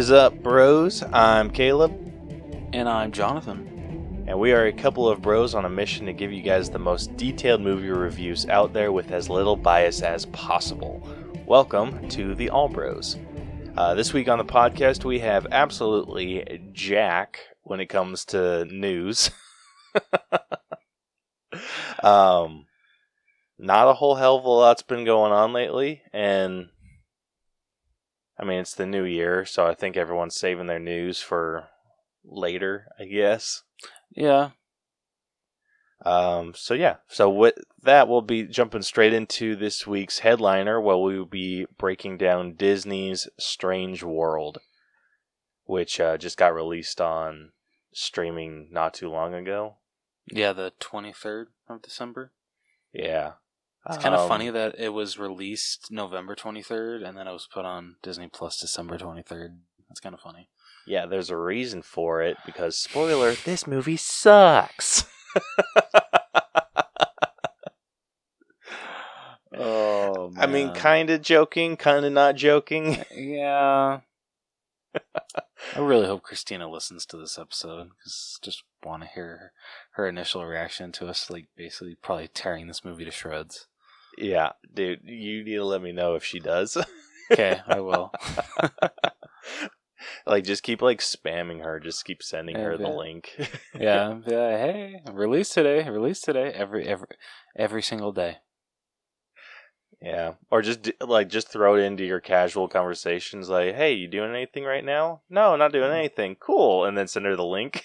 What is up, bros? I'm Caleb, And I'm Jonathan. and we are a couple of bros on a mission to give you guys the most detailed movie reviews out there with as little bias as possible. Welcome to the All Bros. Uh, this week on the podcast, we have absolutely Jack when it comes to news. um, not a whole hell of a lot's been going on lately, and I mean it's the new year, so I think everyone's saving their news for later, I guess. Yeah. Um, so yeah, so with that, we'll be jumping straight into this week's headliner, where we will be breaking down Disney's Strange World, which uh, just got released on streaming not too long ago. Yeah, the 23rd of December. Yeah, It's kind of Um, funny that it was released November 23rd and then it was put on Disney Plus December 23rd. That's kind of funny. Yeah, there's a reason for it because spoiler, this movie sucks. Oh, I mean, kind of joking, kind of not joking. Yeah. I really hope Christina listens to this episode because just want to hear her, her initial reaction to us, like basically probably tearing this movie to shreds. Yeah, dude, you need to let me know if she does. Okay, I will. like, just keep like spamming her. Just keep sending Yeah, her the yeah. link. yeah, yeah. Hey, release today. Release today. Every every every single day. yeah, or just like just throw it into your casual conversations. Like, hey, you doing anything right now? No, not doing mm. anything. Cool, and then send her the link.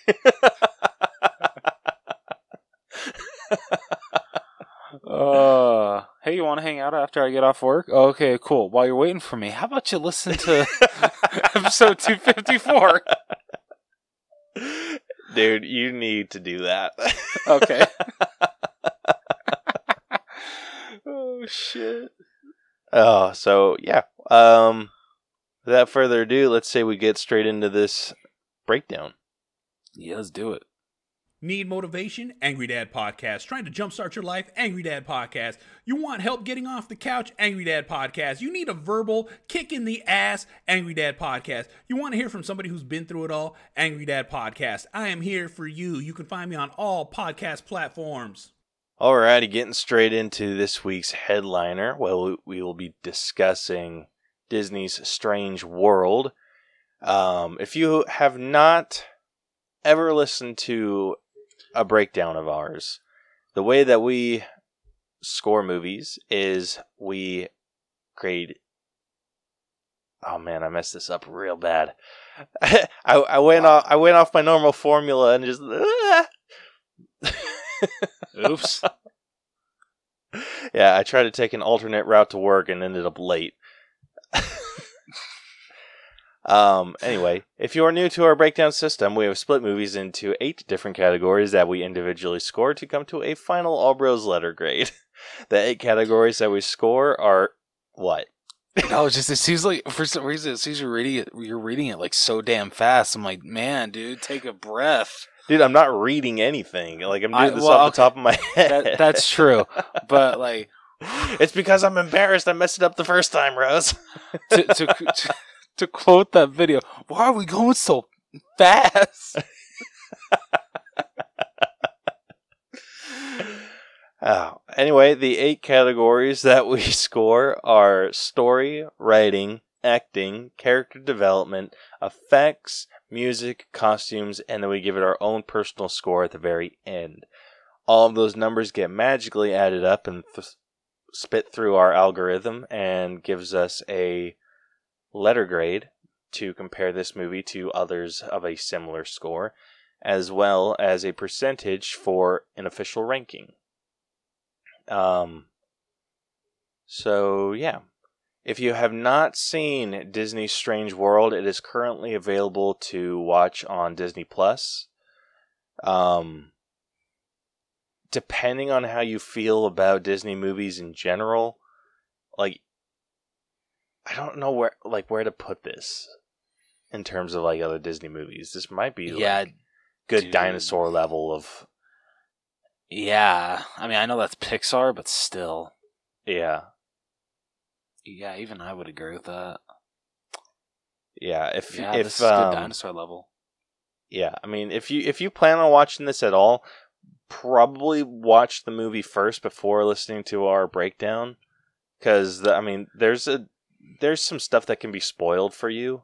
Hey, you want to hang out after I get off work? Okay, cool. While you're waiting for me, how about you listen to episode 254? Dude, you need to do that. Okay. oh shit. Oh, so yeah. Um, without further ado, let's say we get straight into this breakdown. Yeah, let's do it. Need motivation? Angry Dad Podcast. Trying to jumpstart your life? Angry Dad Podcast. You want help getting off the couch? Angry Dad Podcast. You need a verbal kick in the ass? Angry Dad Podcast. You want to hear from somebody who's been through it all? Angry Dad Podcast. I am here for you. You can find me on all podcast platforms. Alrighty, getting straight into this week's headliner. Well, we will be discussing Disney's Strange World. Um, if you have not ever listened to a breakdown of ours, the way that we score movies is we grade. Oh man, I messed this up real bad. I, I went off. I went off my normal formula and just. Oops. yeah, I tried to take an alternate route to work and ended up late. Um, anyway, if you are new to our breakdown system, we have split movies into eight different categories that we individually score to come to a final All Bros letter grade. the eight categories that we score are what? no, it's just it seems like for some reason it seems you're reading it. You're reading it like so damn fast. I'm like, man, dude, take a breath. Dude, I'm not reading anything. Like I'm doing I- this well, off okay. the top of my head. That, that's true, but like it's because I'm embarrassed I messed it up the first time, Rose. to, to to to quote that video, why are we going so fast? Oh, anyway, the eight categories that we score are story, writing, acting, character development, effects, music, costumes, and then we give it our own personal score at the very end. All of those numbers get magically added up and th- spit through our algorithm and gives us a letter grade to compare this movie to others of a similar score, as well as a percentage for an official ranking. Um, so yeah, if you have not seen Disney's Strange World, it is currently available to watch on Disney Plus. Um, depending on how you feel about Disney movies in general, like I don't know where like where to put this in terms of like other Disney movies. This might be Yeah, like good dude. dinosaur level of Yeah, I mean, I know that's Pixar, but still, yeah. yeah, even I would agree with that. Yeah, if Yeah, if this is good um, dinosaur level. yeah, I mean, if you if you plan on watching this at all, probably watch the movie first before listening to our breakdown, because I mean, there's a there's some stuff that can be spoiled for you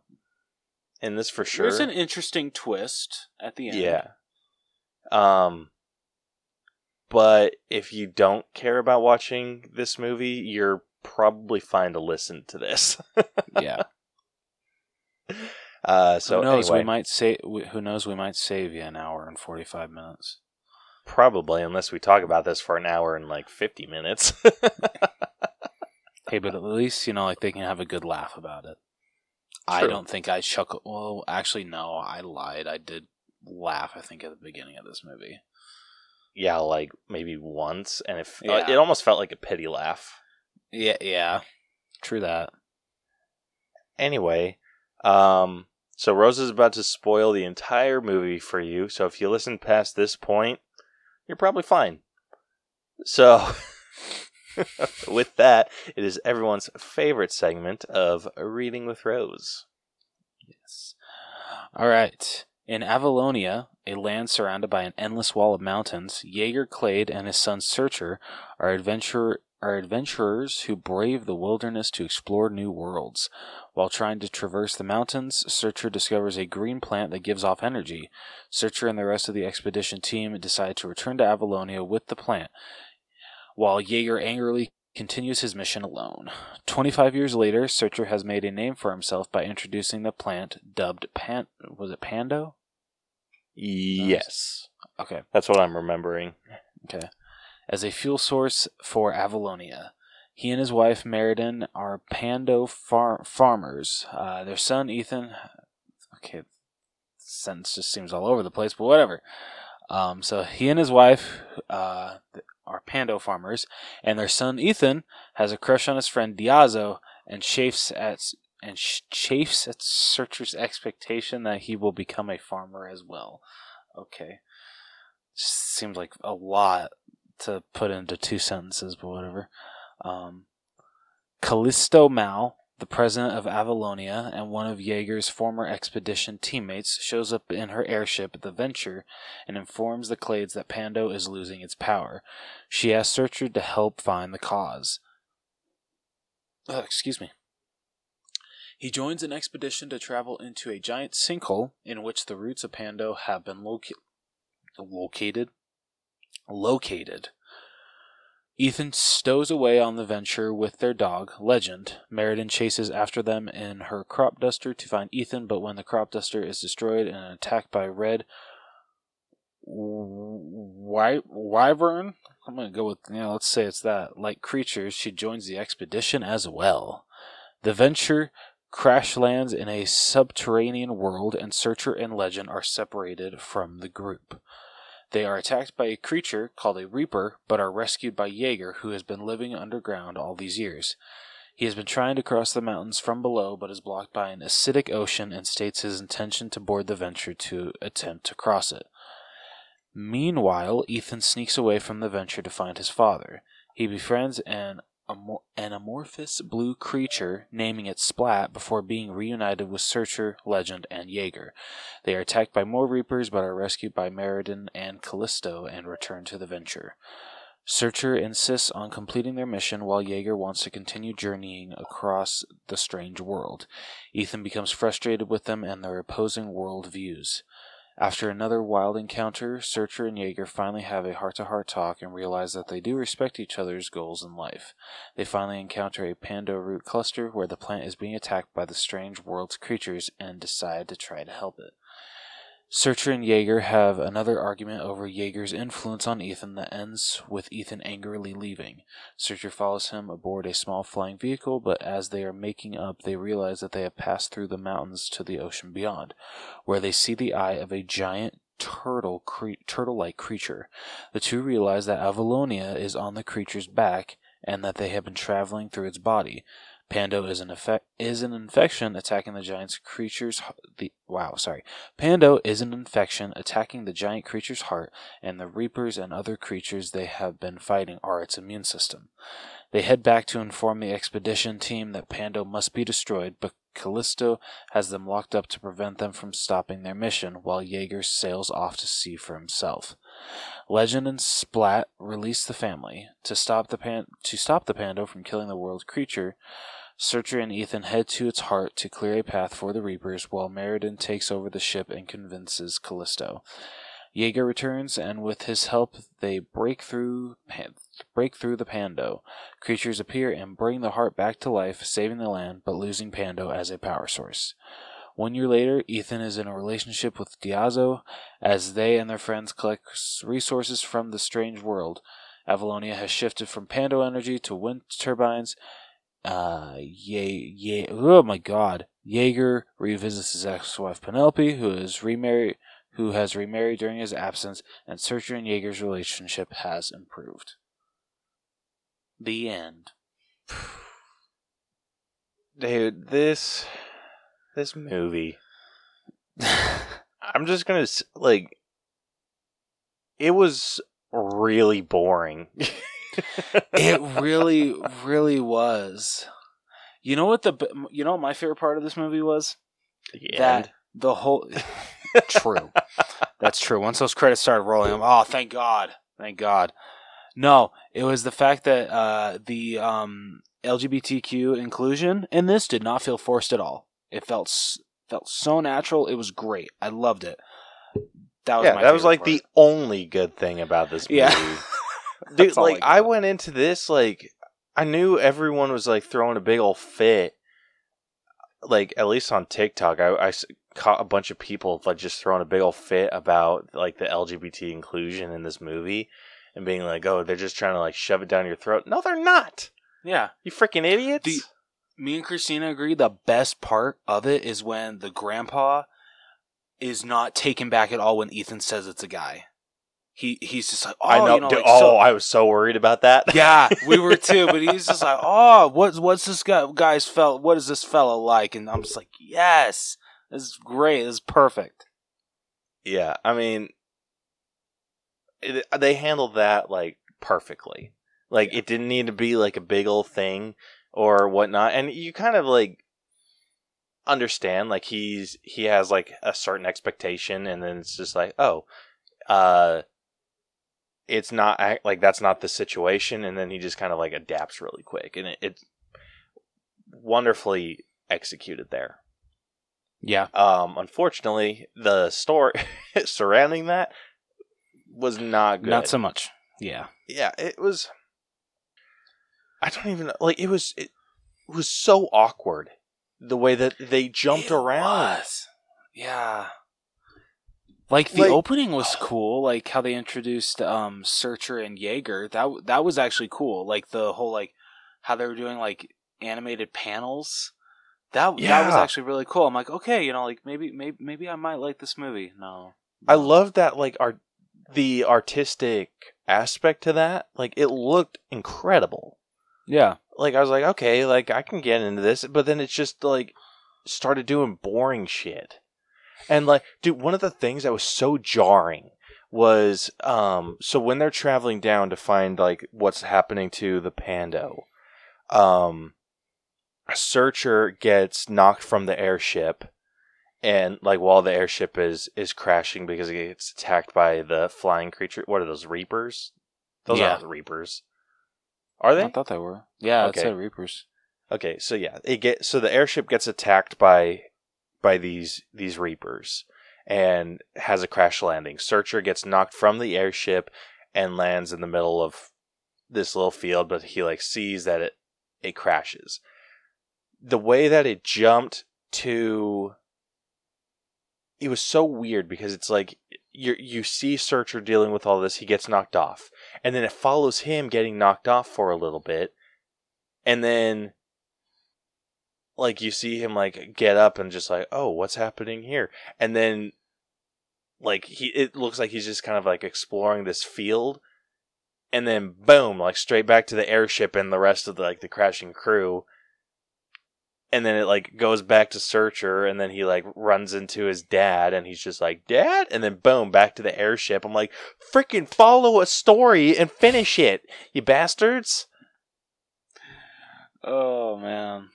in this for sure. There's an interesting twist at the end. Yeah. Um but if you don't care about watching this movie, you're probably fine to listen to this. yeah. uh so who knows? anyway, We might say. Who knows? We might save you an hour and forty-five minutes. probably unless we talk about this for an hour and like 50 minutes. Hey, but at least you know, like they can have a good laugh about it. I don't think I chuckle. Well, actually, no, I lied. I did laugh. I think at the beginning of this movie. yeah, like maybe once and if Yeah. it almost felt like a pity laugh. Yeah, yeah, true that. Anyway, um, so Rose is about to spoil the entire movie for you. So if you listen past this point, you're probably fine. So, with that, it is everyone's favorite segment of Reading with Rose. Yes. All right. In Avalonia, a land surrounded by an endless wall of mountains, Jaeger Clade and his son Searcher are adventurer are adventurers who brave the wilderness to explore new worlds. While trying to traverse the mountains, Searcher discovers a green plant that gives off energy. Searcher and the rest of the expedition team decide to return to Avalonia with the plant, while Jaeger angrily continues his mission alone. 25 years later, Searcher has made a name for himself by introducing the plant dubbed Pan was it Pando? Yes, Okay. that's what I'm remembering. Okay. As a fuel source for Avalonia. He and his wife Meriden are Pando far- farmers. Uh, their son Ethan. Okay, sentence just seems all over the place, but whatever. Um, so he and his wife uh, are Pando farmers, and their son Ethan has a crush on his friend Diazo and chafes at and ch- chafes at Searcher's expectation that he will become a farmer as well. Okay, just seems like a lot to put into two sentences, but whatever. Um, Callisto Mal, the president of Avalonia and one of Jaeger's former expedition teammates, shows up in her airship, at the Venture, and informs the Clades that Pando is losing its power. She asks Searcher to help find the cause. Uh, excuse me. He joins an expedition to travel into a giant sinkhole in which the roots of Pando have been loca- located. Located. Ethan stows away on the venture with their dog, Legend. Meriden chases after them in her crop duster to find Ethan, but when the crop duster is destroyed and attacked by red wy- wyvern, I'm gonna go with yeah, let's say it's that. Like creatures, she joins the expedition as well. The venture crash lands in a subterranean world, and Searcher and Legend are separated from the group. They are attacked by a creature called a Reaper, but are rescued by Jaeger, who has been living underground all these years. He has been trying to cross the mountains from below, but is blocked by an acidic ocean and states his intention to board the venture to attempt to cross it. Meanwhile, Ethan sneaks away from the venture to find his father. He befriends an, an amorphous blue creature, naming it Splat, before being reunited with Searcher, Legend, and Jaeger. They are attacked by more Reapers, but are rescued by Meriden and Callisto and return to the venture. Searcher insists on completing their mission while Jaeger wants to continue journeying across the strange world. Ethan becomes frustrated with them and their opposing world views. After another wild encounter, Searcher and Jaeger finally have a heart to heart talk and realize that they do respect each other's goals in life. They finally encounter a pando root cluster where the plant is being attacked by the strange world's creatures and decide to try to help it. Searcher and Jaeger have another argument over Jaeger's influence on Ethan that ends with Ethan angrily leaving. Searcher follows him aboard a small flying vehicle, but as they are making up, they realize that they have passed through the mountains to the ocean beyond, where they see the eye of a giant turtle cre- turtle-like creature. The two realize that Avalonia is on the creature's back and that they have been traveling through its body. Pando is an effect is an infection attacking the giant's creature's the wow sorry Pando is an infection attacking the giant creature's heart, and the Reapers and other creatures they have been fighting are its immune system. They head back to inform the expedition team that Pando must be destroyed, but Callisto has them locked up to prevent them from stopping their mission, while Jaeger sails off to sea for himself. Legend and Splat release the family to stop the pan- to stop the pando from killing the world creature. Searcher and Ethan head to its heart to clear a path for the Reapers, while Meriden takes over the ship and convinces Callisto. Jaeger returns, and with his help, they break through break through the Pando. Creatures appear and bring the heart back to life, saving the land, but losing Pando as a power source. One year later, Ethan is in a relationship with Diazo as they and their friends collect resources from the strange world. Avalonia has shifted from Pando energy to wind turbines. Uh, Ye- Ye- oh my god. Jaeger revisits his ex-wife Penelope, who is remarried, who has remarried during his absence, and Searcher and Jaeger's relationship has improved. The end. Dude, this this movie. I'm just gonna like. It was really boring. it really, really was. You know what the you know what my favorite part of this movie was The that end. the whole true. That's true. Once those credits started rolling, I'm oh thank God, thank God. No, it was the fact that uh, the um, LGBTQ inclusion in this did not feel forced at all. It felt felt so natural. It was great. I loved it. That was yeah, that was like part. the only good thing about this movie. Yeah. Dude, like I I, went into this like I knew everyone was like throwing a big old fit. Like at least on TikTok, I caught a bunch of people like just throwing a big old fit about like the LGBT inclusion in this movie, and being like, "Oh, they're just trying to like shove it down your throat." No, they're not. yeah. You freaking idiots. The- me and Christina agree the best part of it is when the grandpa is not taken back at all when Ethan says it's a guy. He he's just like, oh, I know. you know, dude, like, oh, so- I was so worried about that. yeah, we were too. But he's just like, oh, what's what's this guy guy's fella? What is this fella like? And I'm just like, yes, this is great. This is perfect. Yeah, I mean, it, they handled that like perfectly. Like it didn't need to be like a big old thing or whatnot, and you kind of like understand like he's he has like a certain expectation, and then it's just like oh, uh, it's not like that's not the situation, and then he just kind of like adapts really quick, and it, it's wonderfully executed there. Yeah, Um, unfortunately, the story surrounding that was not good. not so much. Yeah, yeah, it was. I don't even know. Like it was. It was so awkward the way that they jumped It around. was. Yeah. Like the Like- opening was cool, like how they introduced um Searcher and Jaeger. That that was actually cool. Like the whole like how they were doing like animated panels. That that was actually really cool. I'm like, okay, you know, like maybe maybe maybe I might like this movie. No. I love that. Like art, the artistic aspect to that. Like it looked incredible. Yeah. Like I was like, okay, like I can get into this, but then it's just like started doing boring shit. And like, dude, one of the things that was so jarring was um so when they're traveling down to find like what's happening to the pando, um a searcher gets knocked from the airship and like while the airship is is crashing because it gets attacked by the flying creature what are those reapers? Those Yeah. aren't reapers. Are they? I thought they were. Yeah, Okay. it said Reapers. Okay, so yeah, it get so the airship gets attacked by by these these reapers and has a crash landing. Searcher gets knocked from the airship and lands in the middle of this little field, but he like sees that it it crashes. The way that it jumped to it was so weird because it's like you you see Searcher dealing with all this, he gets knocked off, and then it follows him getting knocked off for a little bit, and then like you see him like get up and just like oh what's happening here? And then like he it looks like he's just kind of like exploring this field. And then boom like straight back to the airship and the rest of the like the crashing crew. And then it like goes back to searcher and then he like runs into his dad and he's just like dad? And then boom back to the airship. I'm like freaking follow a story and finish it you bastards. Oh man.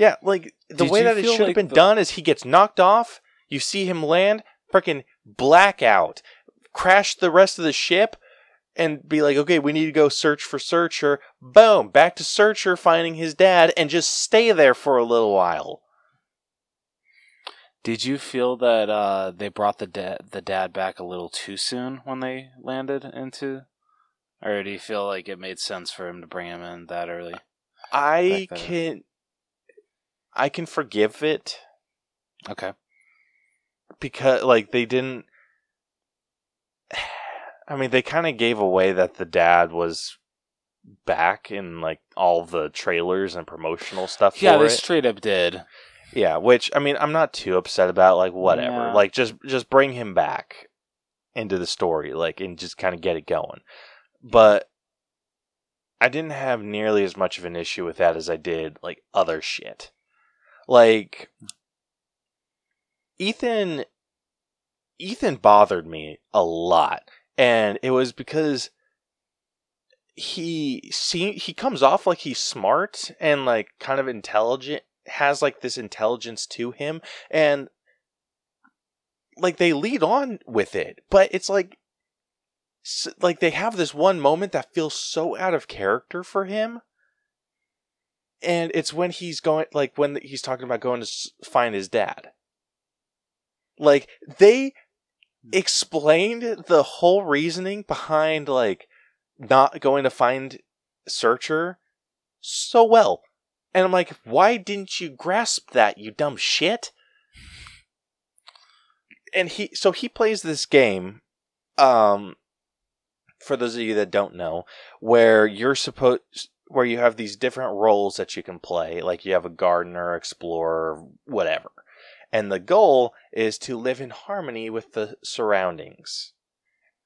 Yeah, like the Did way you that it feel should have like been the- done is he gets knocked off, you see him land, freaking blackout, crash the rest of the ship, and be like, okay, we need to go search for Searcher. Boom, back to Searcher finding his dad, and just stay there for a little while. Did you feel that uh, they brought the dad the dad back a little too soon when they landed into, or do you feel like it made sense for him to bring him in that early? I Back then. can, I can forgive it Okay. because like they didn't I mean they kind of gave away that the dad was back in like all the trailers and promotional stuff Yeah, for they it. straight up did. yeah, which I mean I'm not too upset about like whatever. Yeah. Like just just bring him back into the story like and just kind of get it going. But I didn't have nearly as much of an issue with that as I did like other shit. Like Ethan Ethan bothered me a lot. And it was because he see he comes off like he's smart and like kind of intelligent has like this intelligence to him. And like they lead on with it. But it's like like they have this one moment that feels so out of character for him and it's when he's going like when he's talking about going to find his dad. Like they explained the whole reasoning behind like not going to find searcher so well. And i'm like why didn't you grasp that you dumb shit? And he so he plays this game um for those of you that don't know where you're supposed where you have these different roles that you can play like you have a gardener explorer whatever. And the goal is to live in harmony with the surroundings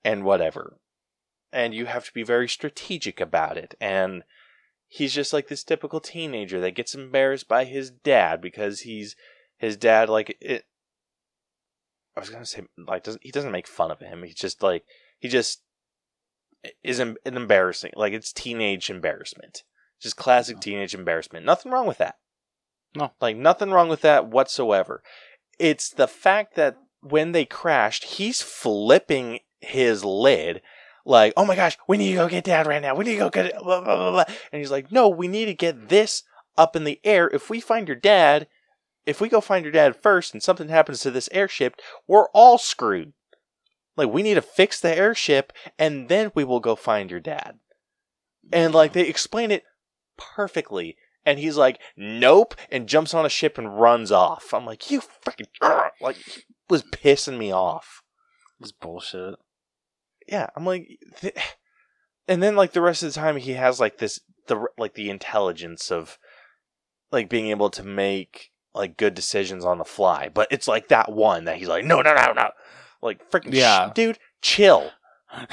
and whatever. And you have to be very strategic about it. And he's just like this typical teenager that gets embarrassed by his dad because he's his dad like it I was gonna say like doesn't he doesn't make fun of him. He's just like he just is an embarrassing like it's teenage embarrassment. Just classic teenage embarrassment. Nothing wrong with that. No. Like nothing wrong with that whatsoever. It's the fact that when they crashed, he's flipping his lid like, "Oh my gosh, we need to go get dad right now. We need to go get it." Blah, blah, blah, blah. And he's like, "No, we need to get this up in the air. If we find your dad, if we go find your dad first and something happens to this airship, we're all screwed. Like we need to fix the airship and then we will go find your dad." And like they explain it perfectly. And he's like, "Nope," and jumps on a ship and runs off. I'm like, "You freaking like he was pissing me off." It's bullshit. yeah i'm like th- and then like the rest of the time he has like this the like the intelligence of like being able to make like good decisions on the fly but it's like that one that he's like no no no no like freaking Yeah. dude chill.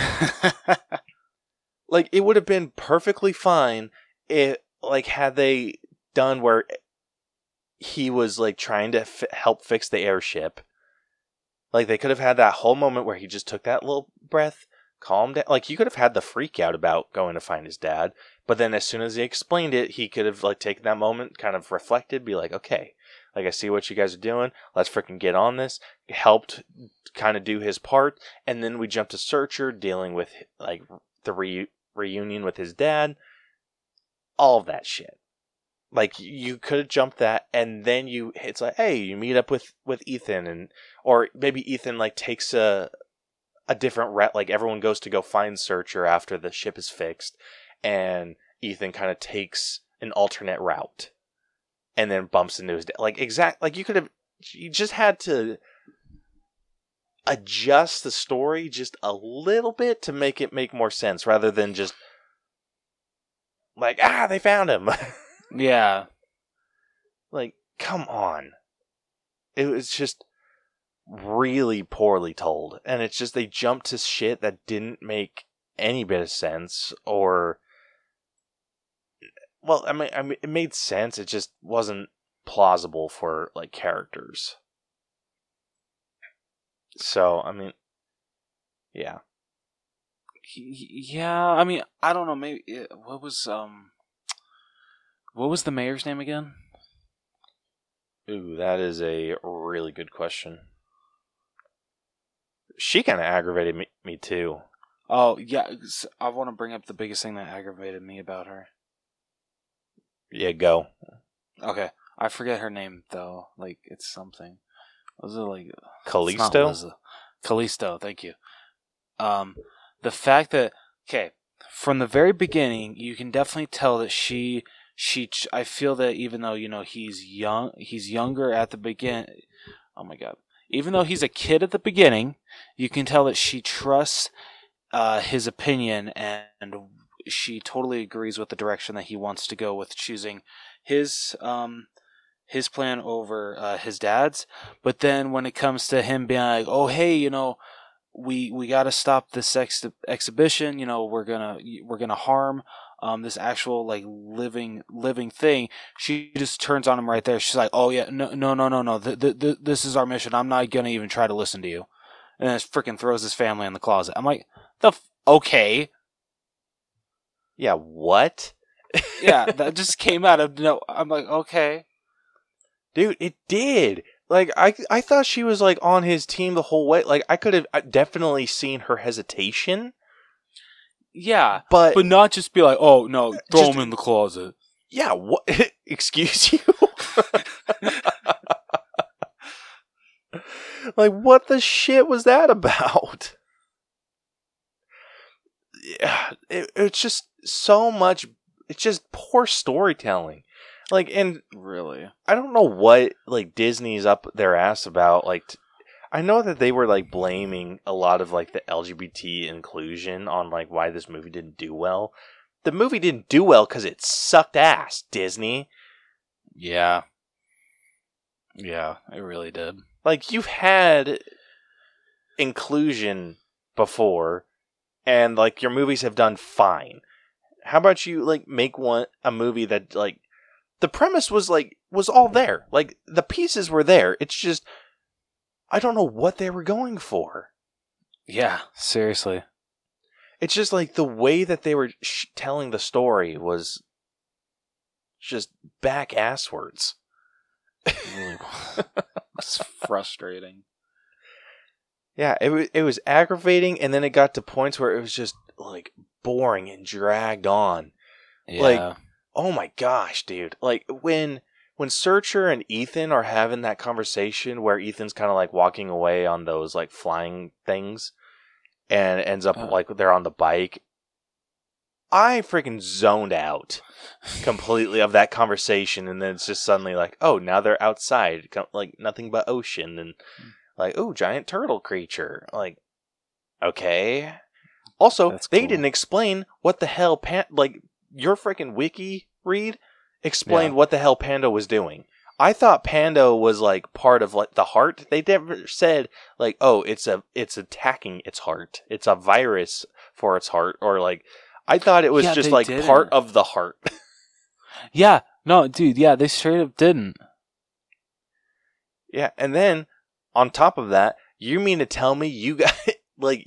Like it would have been perfectly fine if like had they done where he was like trying to f- help fix the airship. Like they could have had that whole moment where he just took that little breath calmed down. Like you could have had the freak out about going to find his dad but then as soon as he explained it he could have like taken that moment kind of reflected be like okay like i see what you guys are doing. Let's freaking get on this. Helped kind of do his part and then we jump to searcher dealing with like the re- reunion with his dad. All of that shit. Like you could have jumped that and then you it's like hey you meet up with with ethan and or maybe ethan like takes a a different route like everyone goes to go find searcher after the ship is fixed and ethan kind of takes an alternate route and then bumps into his like exact like you could have you just had to adjust the story just a little bit to make it make more sense rather than just like ah they found him yeah. like come on it was just really poorly told and it's just they jumped to shit that didn't make any bit of sense or well i mean i mean it made sense it just wasn't plausible for like characters so i mean yeah Yeah, I mean, I don't know. Maybe what was um, what was the mayor's name again? Ooh, that is a really good question. She kind of aggravated me, me too. Oh yeah, I want to bring up the biggest thing that aggravated me about her. Yeah, go. Okay, I forget her name though. Like it's something. Was it like Callisto? Callisto, thank you. Um, the fact that okay, from the very beginning, you can definitely tell that she she. I feel that even though you know he's young, he's younger at the begin. Oh my god! Even though he's a kid at the beginning, you can tell that she trusts uh, his opinion and, and she totally agrees with the direction that he wants to go with choosing his um his plan over uh, his dad's. But then when it comes to him being like, "Oh, hey, you know, we we got to stop this ex- exhibition. You know, we're gonna we're gonna harm um this actual like living living thing." She just turns on him right there. She's like, "Oh yeah, no no no no no. Th- th- th- this is our mission. I'm not gonna even try to listen to you." And then freaking throws his family in the closet. I'm like, "The f- okay." Yeah, what? Yeah, that just came out of no. I'm like, okay. Dude, it did. Like I I thought she was like on his team the whole way. Like I could have definitely seen her hesitation, Yeah, but, but not just be like, oh no, throw Just- him in the closet. yeah, what excuse you? like what the shit was that about? Yeah, it, it's just so much it's just poor storytelling. Like and Really? I don't know what like Disney's up their ass about. Like, t- I know that they were like blaming a lot of like the LGBT inclusion on like why this movie didn't do well. The movie didn't do well because it sucked ass. Disney, Yeah. Yeah, it really did. like you've had inclusion before, and like your movies have done fine. How about you like make one a movie that like the premise was like was all there. Like the pieces were there. It's just I don't know what they were going for. Yeah, seriously. It's just like the way that they were sh- telling the story was just back asswards. It really was frustrating. Yeah, it was it was aggravating, and then it got to points where it was just like boring and dragged on. Yeah. Like- Oh my gosh, dude! Like when when Searcher and Ethan are having that conversation where Ethan's kind of like walking away on those like flying things, and ends up Uh. like they're on the bike. I freaking zoned out completely of that conversation, and then it's just suddenly like, oh, now they're outside, like nothing but ocean, and like, oh, giant turtle creature, like, okay. Also, That's they cool. didn't explain what the hell pan like your freaking wiki read explained Yeah. what the hell Pando was doing. I thought Pando was like part of like the heart. They never said like, oh, it's a it's attacking its heart. It's a virus for its heart, or like I thought it was Yeah, just like didn't. part of the heart. yeah, no, dude, yeah, they straight up didn't. yeah, and then on top of that, you mean to tell me you got like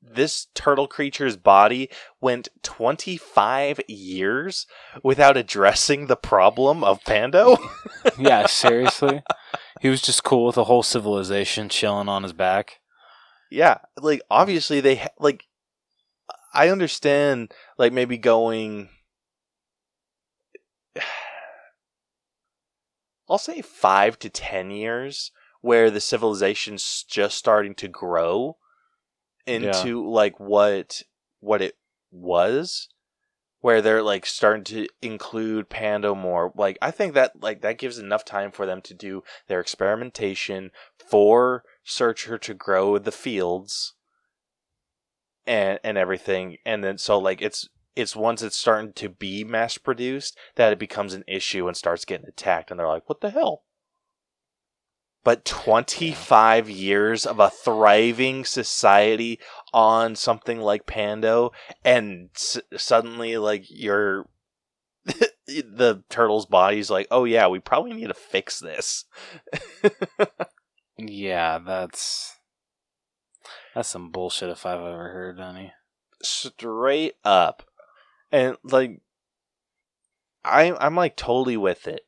this turtle creature's body went 25 years without addressing the problem of Pando? Yeah, seriously. he was just cool with a whole civilization chilling on his back. yeah, like obviously they ha- like I understand like maybe going I'll say 5 to 10 years where the civilization's just starting to grow into like what what it was where they're like starting to include Pando more. Like I think that like that gives enough time for them to do their experimentation for Searcher to grow the fields and and everything. And then so like it's it's once it's starting to be mass produced that it becomes an issue and starts getting attacked and they're like, What the hell? But 25 years of a thriving society on something like Pando, and s- suddenly, like, your the turtle's body's like, oh yeah, we probably need to fix this. Yeah, that's that's some bullshit if I've ever heard any. Straight up. And, like, I, I'm, like, totally with it.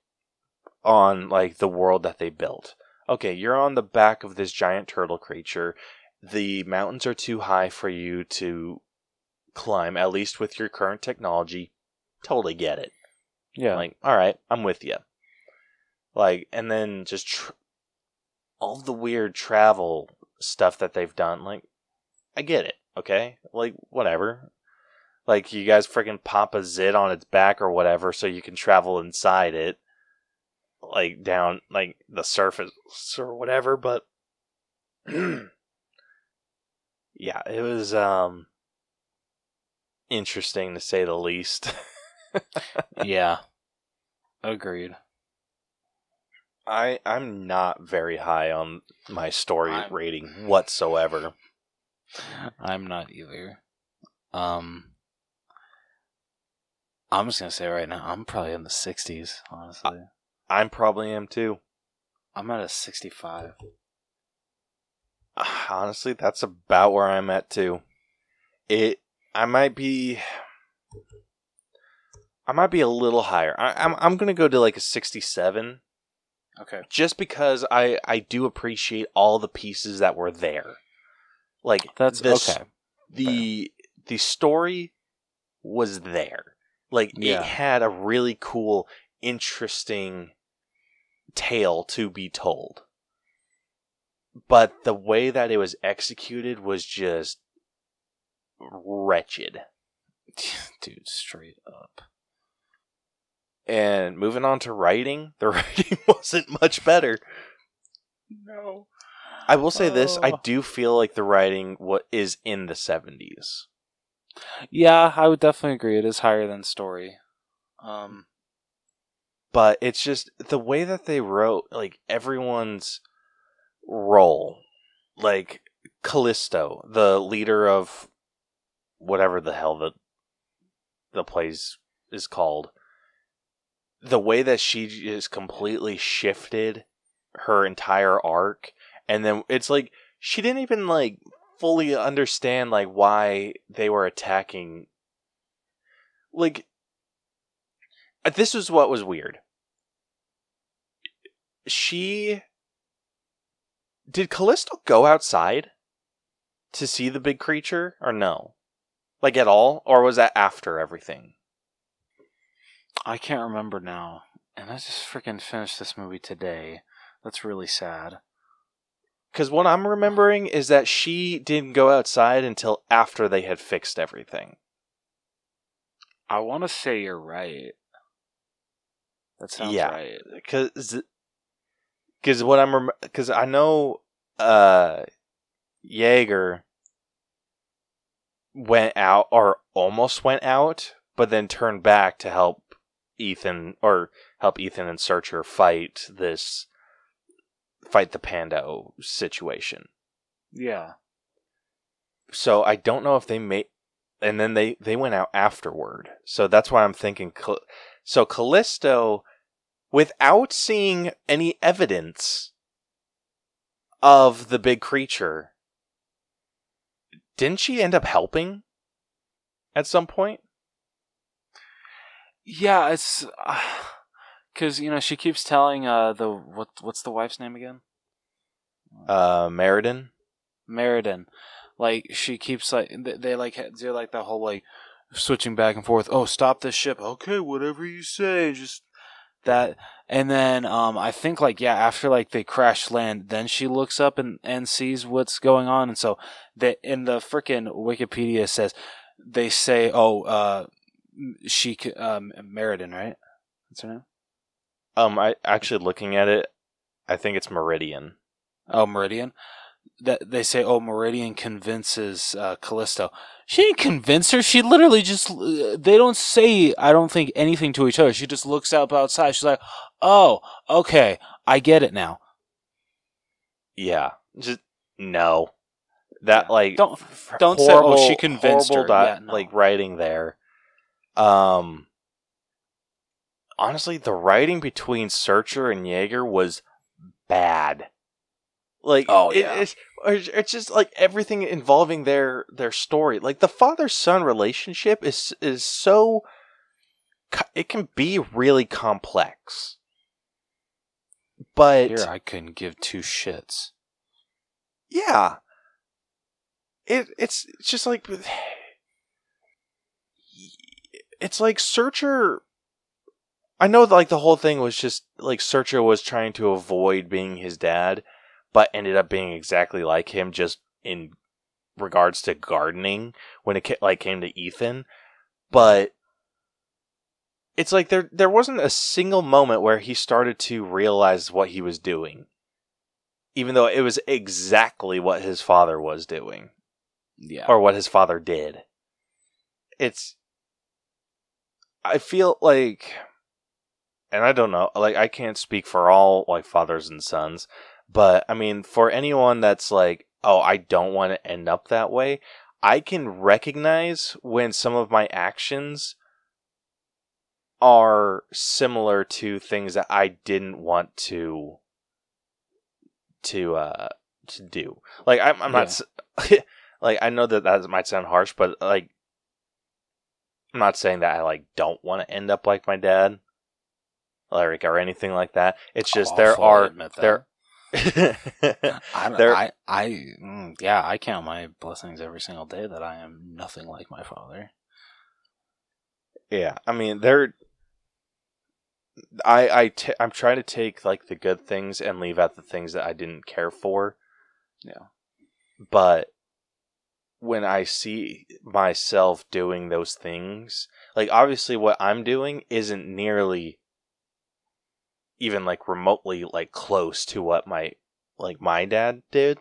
on like the world that they built. Okay, you're on the back of this giant turtle creature. The mountains are too high for you to climb, at least with your current technology. Totally get it. Yeah. Like, all right, I'm with you. Like, and then just tr- all the weird travel stuff that they've done. Like, I get it. Okay, like whatever. Like you guys freaking pop a zit on its back or whatever, so you can travel inside it, like down like the surface or whatever. But yeah, it was um interesting to say the least. yeah. Agreed. I I'm not very high on my story I'm- rating whatsoever. I'm not either. Um, I'm just gonna say right now, I'm probably in the 60s. Honestly, I'm probably am too. I'm at a 65. Ah, honestly, that's about where I'm at too. It I might be I might be a little higher. I, I'm I'm gonna go to like a 67, Okay. just because I I do appreciate all the pieces that were there. Like That's this- okay. the the story was there. Like Yeah. it had a really cool, interesting tale to be told. But the way that it was executed was just wretched. Dude, straight up. And moving on to writing, the writing wasn't much better. No. I will say this: I Oh. do feel like the writing what is in the seventies. Yeah, I would definitely agree. It is higher than story. Um, but it's just the way that they wrote like everyone's role like callisto the leader of whatever the hell the the place is called the way that she just completely shifted her entire arc and then it's like she didn't even like fully understand like why they were attacking like this is what was weird she did callisto go outside to see the big creature or no like at all or was that after everything I can't remember now. And I just freaking finished this movie today. That's really sad. because what i'm remembering is that she didn't go outside until after they had fixed everything I want to say you're right. That sounds Yeah. right. because because what I'm because I know uh Jaeger went out or almost went out, but then turned back to help Ethan or help Ethan and Searcher fight this fight the Pando situation. Yeah. So I don't know if they made and then they they went out afterward. So that's why I'm thinking Cal- so Callisto without seeing any evidence of the big creature didn't she end up helping at some point? Yeah, it's because you know she keeps telling uh the what what's the wife's name again? Uh Meriden? Meriden. Like she keeps like they, they like they're like that whole like switching back and forth. Oh, stop this ship. Okay, whatever you say. Just that, and then um I think like yeah after like they crash land, then she looks up and and sees what's going on, and so the in the freaking Wikipedia says they say oh uh she um Meriden right? That's her name. Um I actually looking at it, I think it's Meridian. Oh, Meridian. That they say, oh, Meridian convinces uh, Callisto. She didn't convince her. She literally just. uh, They don't say. I don't think anything to each other. She just looks up outside. She's like, "Oh, okay, I get it now." Yeah. Just no. That like Don't- don't say, "Oh, she convinced her." di- Yeah, no. like writing there. Um honestly, the writing between Searcher and Jaeger was bad. Like Oh, it- yeah. it's it's just like everything involving their their story. Like the father son relationship is is so it can be really complex. but Here, I couldn't give two shits. yeah, it it's it's just like it's like Searcher. I know, like the whole thing was just like Searcher was trying to avoid being his dad, but ended up being exactly like him, just in regards to gardening when it like came to Ethan. But it's like there there wasn't a single moment where he started to realize what he was doing, even though it was exactly what his father was doing Yeah. or what his father did. It's I feel like and I don't know, like I can't speak for all like fathers and sons, but I mean for anyone that's like, "Oh, I don't want to end up that way." I can recognize when some of my actions are similar to things that I didn't want to to uh to do. Like I'm I'm not s- like I know that that might sound harsh, but like I'm not saying that I like don't want to end up like my dad, like or anything like that. It's just I'll there are there. I, there- I, I, mm, yeah, I count my blessings every single day that I am nothing like my father. yeah, I mean there. I I t- I'm trying to take like the good things and leave out the things that I didn't care for. Yeah. but when I see myself doing those things, like obviously what I'm doing isn't nearly even like remotely like close to what my like my dad did,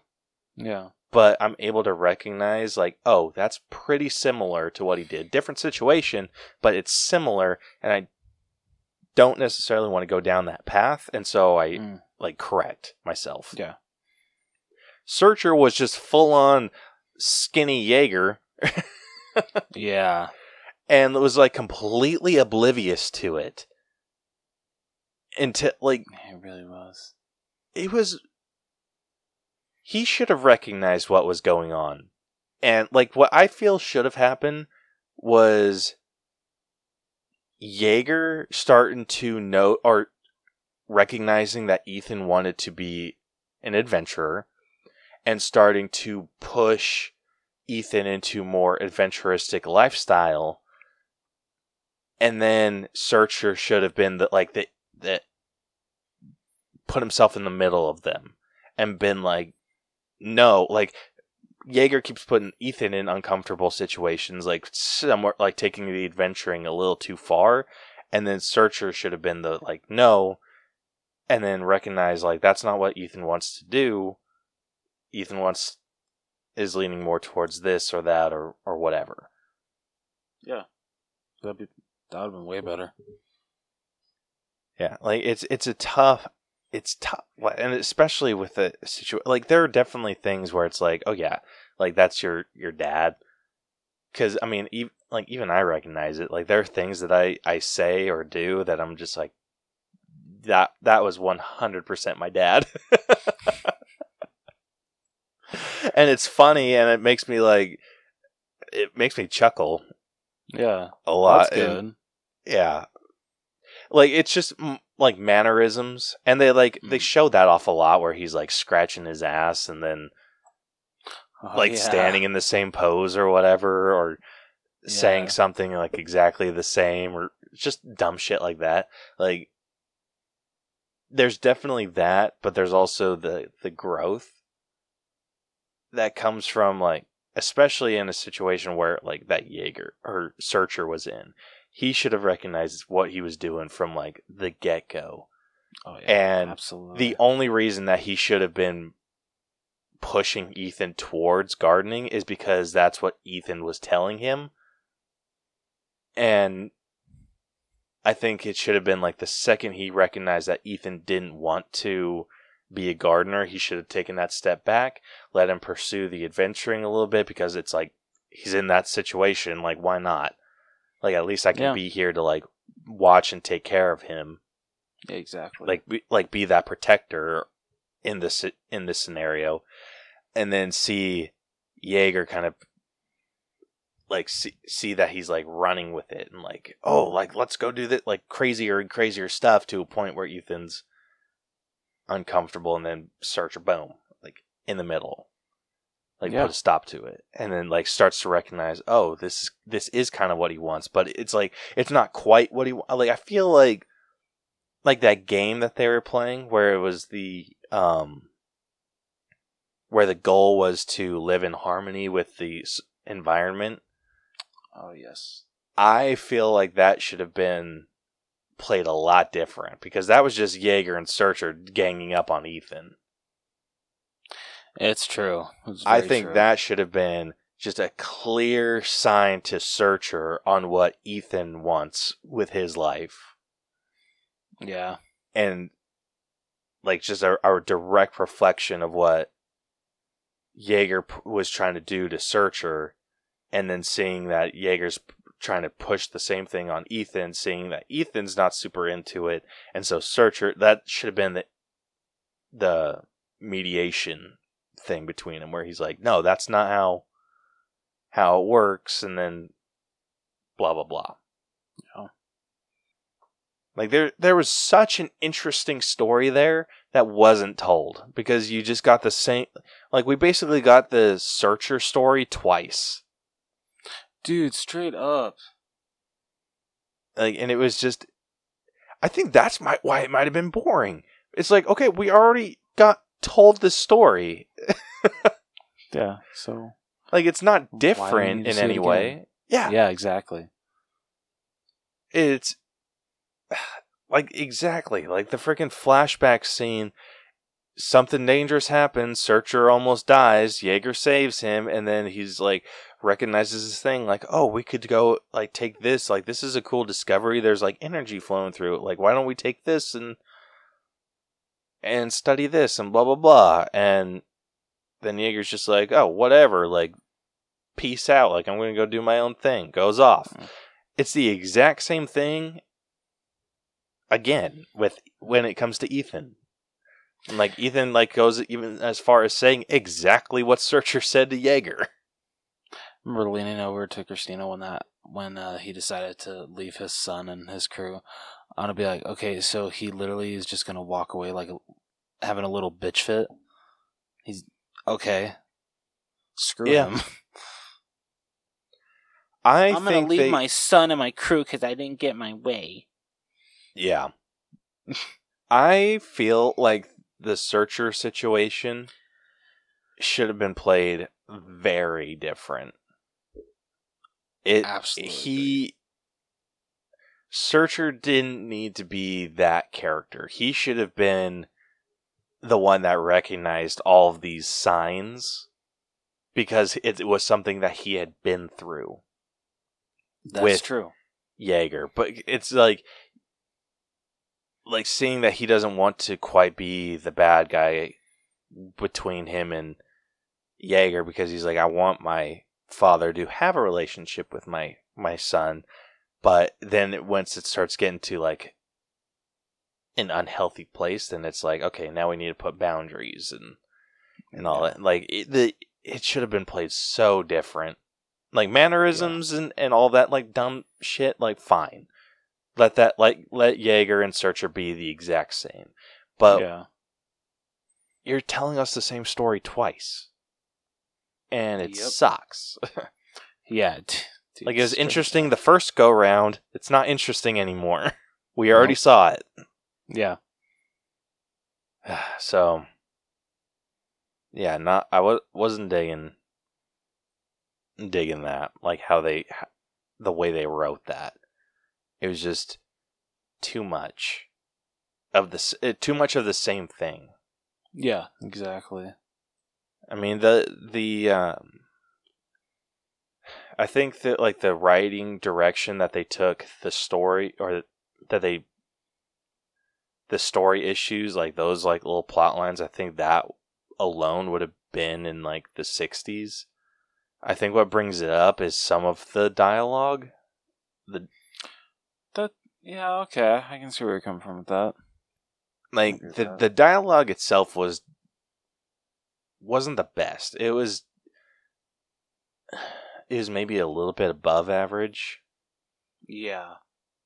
Yeah. but I'm able to recognize like oh, that's pretty similar to what he did. Different situation, but it's similar and I don't necessarily want to go down that path and so I Mm. like correct myself. Yeah. Searcher was just full on skinny Jaeger Yeah. and was like completely oblivious to it. Until like It really was. it was he should have recognized what was going on. And like what I feel should have happened was Jaeger starting to know or recognizing that Ethan wanted to be an adventurer and starting to push Ethan into more adventuristic lifestyle. And then Searcher should have been the like the that put himself in the middle of them and been like no, like Jaeger keeps putting Ethan in uncomfortable situations, like somewhere like taking the adventuring a little too far, and then Searcher should have been the like no, and then recognize like that's not what Ethan wants to do. Ethan wants is leaning more towards this or that or or whatever. Yeah. That'd be, that would have been way better. Yeah, like it's it's a tough, it's tough, and especially with the situation. Like there are definitely things where it's like, oh yeah, like that's your your dad. Because I mean, even, like even I recognize it. Like there are things that I I say or do that I'm just like, that that was one hundred percent my dad. and it's funny, and it makes me like, it makes me chuckle Yeah. a lot. That's and- good. yeah like it's just like mannerisms and they like they Mm. show that off a lot where he's like scratching his ass and then Oh, like yeah. standing in the same pose or whatever or saying something like exactly the same or just dumb shit like that like there's definitely that but there's also the the growth that comes from like especially in a situation where like that Jaeger or Searcher was in he should have recognized what he was doing from like the get-go Oh, yeah. and Absolutely. the only reason that he should have been pushing Ethan towards gardening is because that's what Ethan was telling him. And I think it should have been like the second he recognized that Ethan didn't want to be a gardener, he should have taken that step back, let him pursue the adventuring a little bit because it's like he's in that situation, like why not? Like at least I can Yeah. be here to like watch and take care of him exactly. like be, like be that protector in this in this scenario and then see Jaeger kind of like see, see that he's like running with it and like oh like let's go do that like crazier and crazier stuff to a point where Ethan's uncomfortable, and then Searcher, boom, like in the middle, like Yeah. put a stop to it, and then like starts to recognize, oh, this is this is kind of what he wants, but it's like it's not quite what he like. I feel like like that game that they were playing where it was the um where the goal was to live in harmony with the environment Oh yes. I feel like that should have been played a lot different because that was just Jaeger and Searcher ganging up on Ethan. It's true. It's I think true. that should have been just a clear sign to Searcher on what Ethan wants with his life Yeah. and like just a, a direct reflection of what Jaeger p- was trying to do to Searcher and then seeing that Jaeger's trying to push the same thing on Ethan, seeing that Ethan's not super into it, and so Searcher that should have been the the mediation thing between them where he's like, "No, that's not how how it works," and then blah blah blah. Yeah. Like there there was such an interesting story there that wasn't told because you just got the same like we basically got the searcher story twice. Dude, straight up. like and it was just i think that's my why it might have been boring it's like okay we already got told the story Yeah. So. like it's not different in any way yeah, Yeah. Exactly. it's like exactly like the freaking flashback scene something dangerous happens searcher almost dies jaeger saves him and then he's like recognizes this thing like oh we could go like take this like this is a cool discovery there's like energy flowing through it like why don't we take this and and study this and blah blah blah and then jaeger's just like oh whatever like peace out like i'm gonna go do my own thing goes off Mm. it's the exact same thing again with when it comes to ethan And, like ethan like goes even as far as saying exactly what searcher said to jaeger remember leaning over to Christina when that when uh, he decided to leave his son and his crew. I'm gonna be like, okay, so he literally is just gonna walk away like having a little bitch fit. He's okay. Screw Yeah. him. i I'm gonna leave they, my son and my crew because I didn't get my way. yeah i feel like the searcher situation should have been played very different it Absolutely. he searcher didn't need to be that character. He should have been the one that recognized all of these signs because it was something that he had been through That's with- true. Jaeger, but it's like like seeing that he doesn't want to quite be the bad guy between him and Jaeger because he's like I want my father to have a relationship with my my son, but then once it starts getting to like an unhealthy place, then it's like okay, now we need to put boundaries and and all that. Like it, the it should have been played so different. Like mannerisms and, and all that like dumb shit, like fine. Let that like let Jaeger and Searcher be the exact same. But yeah. you're telling us the same story twice. And it Yep. sucks. Yeah. Dude, like it was interesting the first go round. It's not interesting anymore. We already saw it. Yeah. so yeah, not I was wasn't digging digging that like how they the way they wrote that. It was just too much of this uh, too much of the same thing. Yeah. Exactly. I mean the the um I think that like the writing direction that they took the story or that they the story issues like those like little plot lines I think that alone would have been in like the 60s. I think what brings it up is some of the dialogue. The that yeah. Okay. I can see where you're coming from with that. Like the that. the dialogue itself was wasn't the best. It was was maybe a little bit above average. Yeah.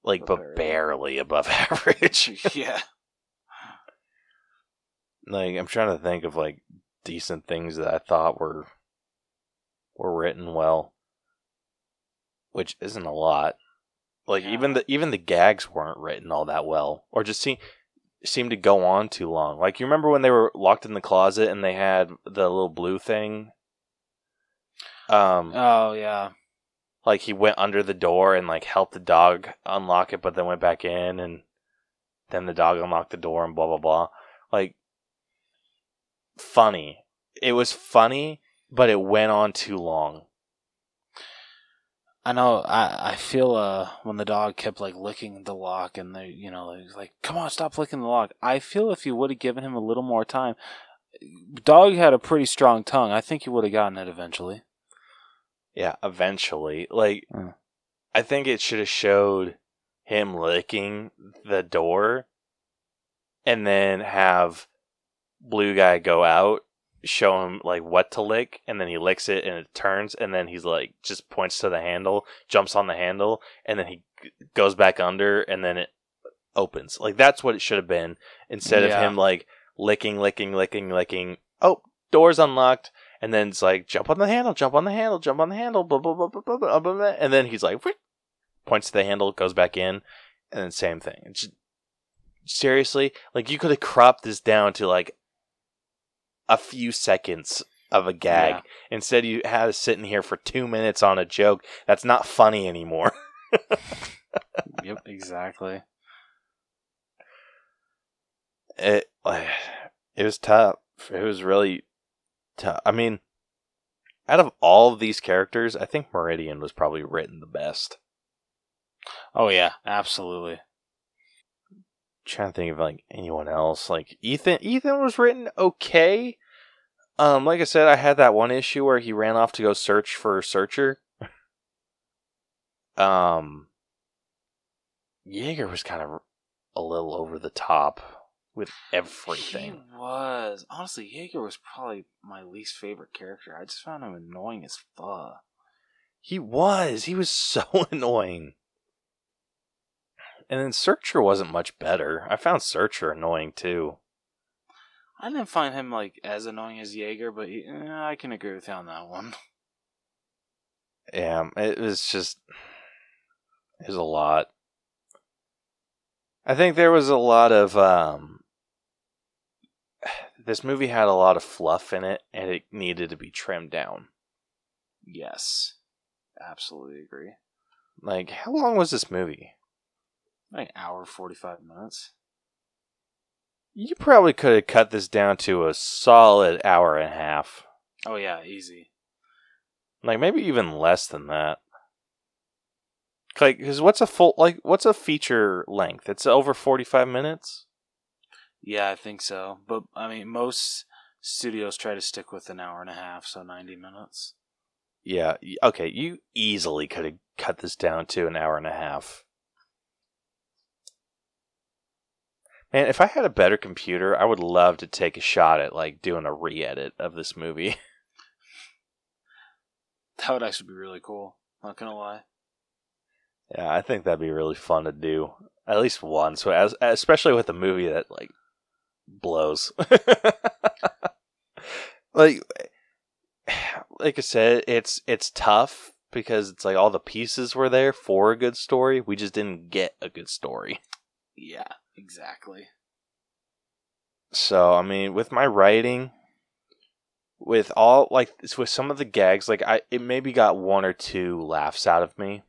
like But but barely. barely above average. yeah. like I'm trying to think of like decent things that I thought were were written well, which isn't a lot. Like Yeah. even the even the gags weren't written all that well, or just seem seemed to go on too long. Like you remember when they were locked in the closet and they had the little blue thing. Um, Oh yeah. like he went under the door and like helped the dog unlock it, but then went back in and then the dog unlocked the door and blah blah blah. Like funny. It was funny, but it went on too long. I know. I I feel uh when the dog kept like licking the lock and the you know like, like come on stop licking the lock. I feel if you would have given him a little more time, dog had a pretty strong tongue. I think he would have gotten it eventually. Yeah, eventually. Like Mm. I think it should have showed him licking the door and then have blue guy go out show him like what to lick and then he licks it and it turns and then he's like just points to the handle jumps on the handle and then he g- goes back under and then it opens like that's what it should have been instead Yeah. of him like licking licking licking licking oh door's unlocked and then it's like jump on the handle jump on the handle jump on the handle blah blah blah blah blah, blah, blah, blah. and then he's like "Whip," points to the handle goes back in and then same thing It's just- seriously like you could have cropped this down to like a few seconds of a gag Yeah. instead you had us sitting here for two minutes on a joke that's not funny anymore yep, exactly. it it was tough it was really tough i mean out of all of these characters i think meridian was probably written the best Oh yeah, absolutely. trying to think of like anyone else. Like Ethan, Ethan was written okay. Um, like I said, I had that one issue where he ran off to go search for Searcher. um, Jaeger was kind of a little over the top with everything. He was honestly Jaeger was probably my least favorite character. I just found him annoying as fuck. He was. He was so annoying. And then Searcher wasn't much better. I found Searcher annoying too. I didn't find him like as annoying as Jaeger, but he, eh, I can agree with you on that one. Yeah, it was just it was a lot. I think there was a lot of um this movie had a lot of fluff in it and it needed to be trimmed down. Yes, absolutely agree. Like how long was this movie? Like hour forty five minutes. You probably could have cut this down to a solid hour and a half. Oh yeah, easy. Like maybe even less than that. Like cuz what's a full like what's a feature length? It's over 45 minutes. Yeah, I think so. But I mean, most studios try to stick with an hour and a half, so ninety minutes. Yeah. Okay. You easily could have cut this down to an hour and a half. Man, if I had a better computer, I would love to take a shot at like doing a re-edit of this movie. That would actually be really cool. Not gonna lie. yeah, I think that'd be really fun to do at least once, especially with a movie that like blows. like like I said, it's it's tough because it's like all the pieces were there for a good story. We just didn't get a good story. Yeah, exactly. So I mean, with my writing, with all like with some of the gags, like I it maybe got one or two laughs out of me,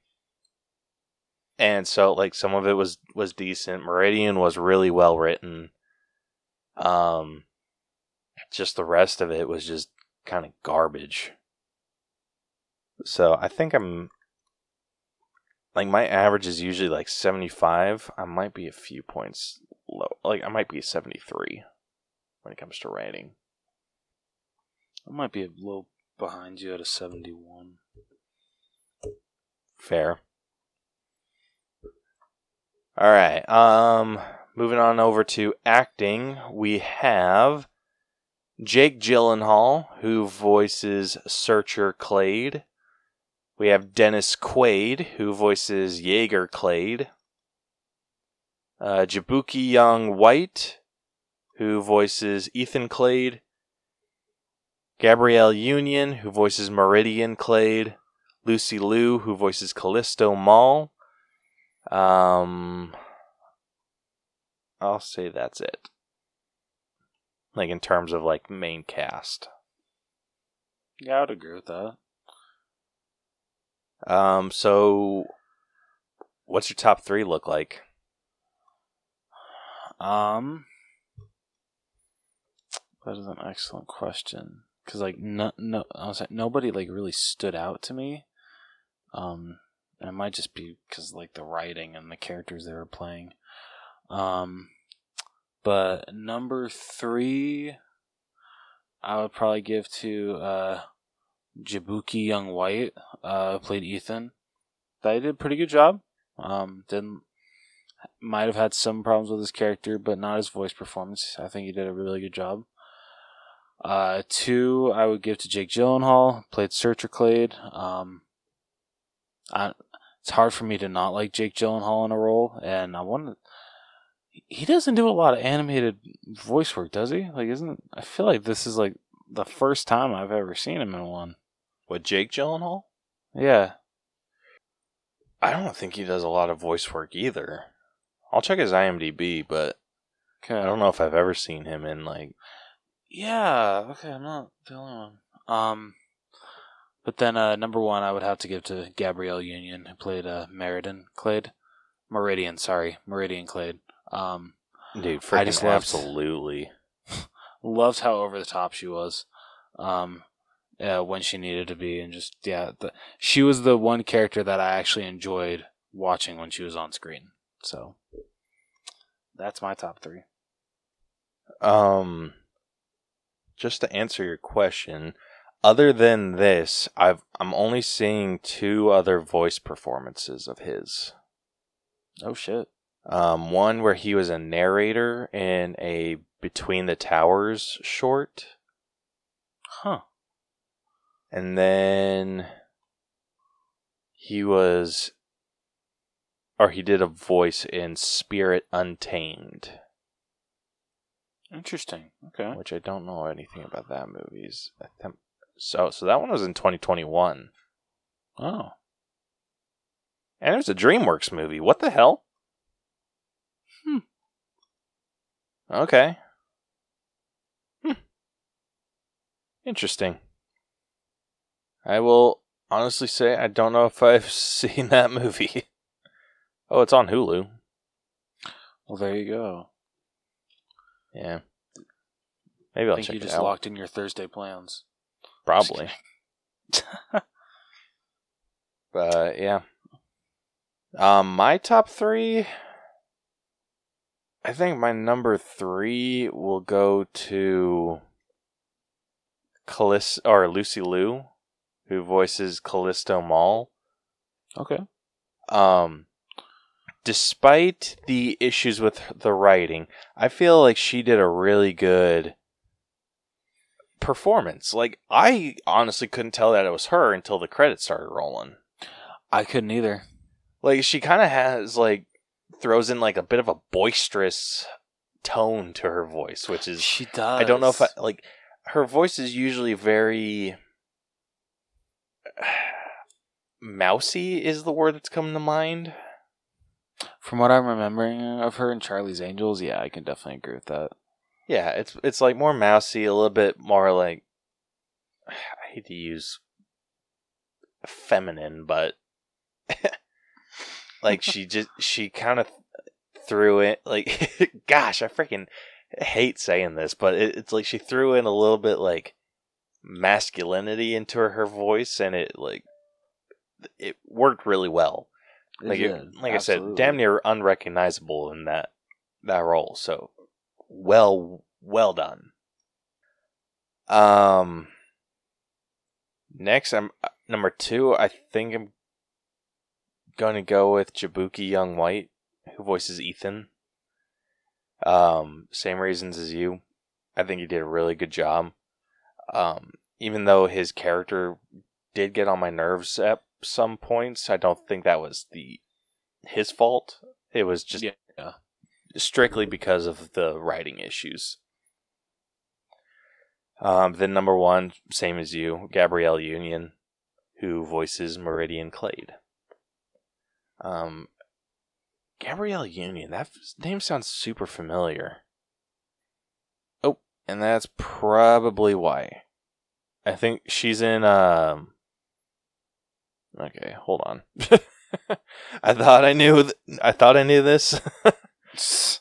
and so like some of it was was decent. Meridian was really well written. Um, just the rest of it was just kind of garbage. So I think I'm like my average is usually like 75. I might be a few points low. Like I might be 73 when it comes to rating. I might be a little behind you at a seventy-one. Fair. All right. Um moving on over to acting, we have Jake Gyllenhaal who voices Searcher Clade. We have Dennis Quaid who voices Jaeger Clade. Uh, Jaboukie Young White who voices Ethan Clade, Gabrielle Union, who voices Meridian Clade, Lucy Liu, who voices Callisto Mal. Um, I'll say that's it. Like in terms of like main cast. Yeah, I would agree with that. Um, so what's your top three look like? Um, that is an excellent question because like no, no, I was like nobody like really stood out to me. Um, and it might just be because like the writing and the characters they were playing. Um, but number three, I would probably give to uh, Jaboukie Young White, uh, played Ethan. He did a pretty good job. Um, didn't might have had some problems with his character, but not his voice performance. I think he did a really good job. Uh, two, I would give to Jake Gyllenhaal, played Searcher Clade. Um, I, it's hard for me to not like Jake Gyllenhaal in a role, and I want He doesn't do a lot of animated voice work, does he? Like, isn't I feel like this is like the first time I've ever seen him in one. What Jake Gyllenhaal? Yeah, I don't think he does a lot of voice work either. I'll check his IMDb, but okay. I don't know if I've ever seen him in like. Yeah, okay, I'm not the only one. Um, but then uh, number one, I would have to give to Gabrielle Union, who played uh, Meriden Clade, Meridian. Sorry, Meridian Clade. Um, Dude, I freaking just loved- absolutely. loved how over the top she was, um, uh, when she needed to be, and just yeah, the, she was the one character that I actually enjoyed watching when she was on screen. So that's my top three. Um, just to answer your question, other than this, I've I'm only seeing two other voice performances of his. Oh shit! Um, one where he was a narrator in a Between the Towers short, Huh? and then he was, or he did a voice in Spirit Untamed, Interesting. Okay. which I don't know anything about that movie's. So, so that one was in 2021, Oh. and there's a DreamWorks movie. What the hell? Hmm. Okay. Hmm. Interesting. I will honestly say I don't know if I've seen that movie. Oh, it's on Hulu. Well, there you go. Yeah. Maybe I'll I think check you it just out. locked in your Thursday plans. Probably. But yeah. Um, my top three. I think my number three will go to Callis or Lucy Liu, who voices Callisto Mal. Okay. Um, despite the issues with the writing, I feel like she did a really good performance. Like I honestly couldn't tell that it was her until the credits started rolling. I couldn't either. Like she kind of has like throws in like a bit of a boisterous tone to her voice, which is She does. I don't know if I like her voice is usually very mousy is the word that's come to mind. From what I'm remembering of her in Charlie's Angels, yeah, I can definitely agree with that. Yeah, it's it's like more mousy, a little bit more like I hate to use feminine, but like she just she kind of threw it like gosh, I freaking hate saying this, but it, it's like she threw in a little bit like masculinity into her, her voice, and it like it worked really well. Like it, like I said, damn near unrecognizable in that that role. So well well done. Um next I'm uh, number 2, I think I'm going to go with Jaboukie Young White who voices Ethan. Um same reasons as you. I think he did a really good job. Um even though his character did get on my nerves at some points, I don't think that was the his fault. It was just Yeah. strictly because of the writing issues. Um, then number one, same as you, Gabrielle Union, who voices Meridian Clade. Um, Gabrielle Union, that name sounds super familiar. Oh, and that's probably why. I think she's in. Um, okay, hold on. I thought I knew. Th- I thought I knew this.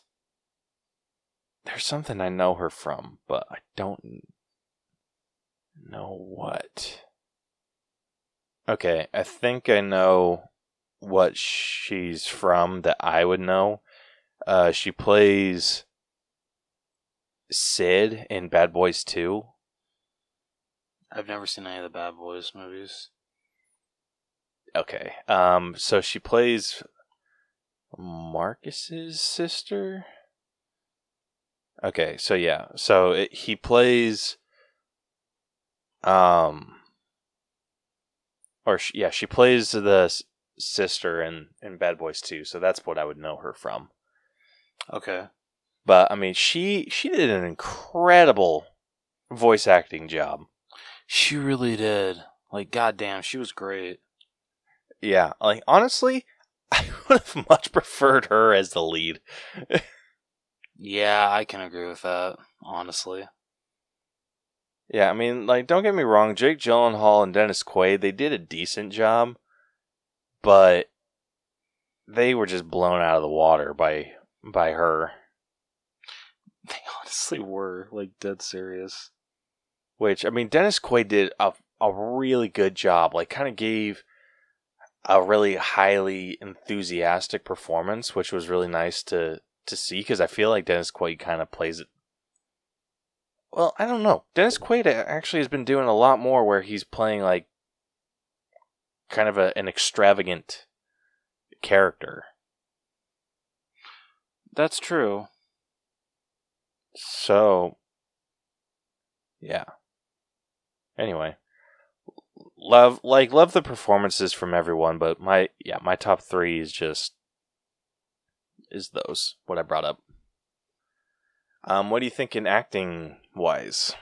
There's something I know her from, but I don't know what. Okay, I think I know what she's from that I would know. Uh, she plays Syd in Bad Boys 2. I've never seen any of the Bad Boys movies. Okay. Um so she plays Marcus's sister? Okay, so yeah. So it, he plays um or sh yeah, she plays the sister in in Bad Boys 2, so that's what I would know her from. Okay. But I mean, she she did an incredible voice acting job. She really did. Like, goddamn, she was great. Yeah, like honestly, I would have much preferred her as the lead. Yeah, I can agree with that, honestly. Yeah, I mean, like, don't get me wrong, Jake Gyllenhaal and Dennis Quaid, they did a decent job, but they were just blown out of the water by by her. They honestly were, like, dead serious. Which I mean, Dennis Quaid did a a really good job. Like, kind of gave a really highly enthusiastic performance, which was really nice to to see because I feel like Dennis Quaid kind of plays it. Well, I don't know. Dennis Quaid actually has been doing a lot more where he's playing like kind of a, an extravagant character. That's true. So, yeah. Anyway, love like love the performances from everyone, but my yeah my top three is just is those what I brought up. Um, what do you think in acting wise?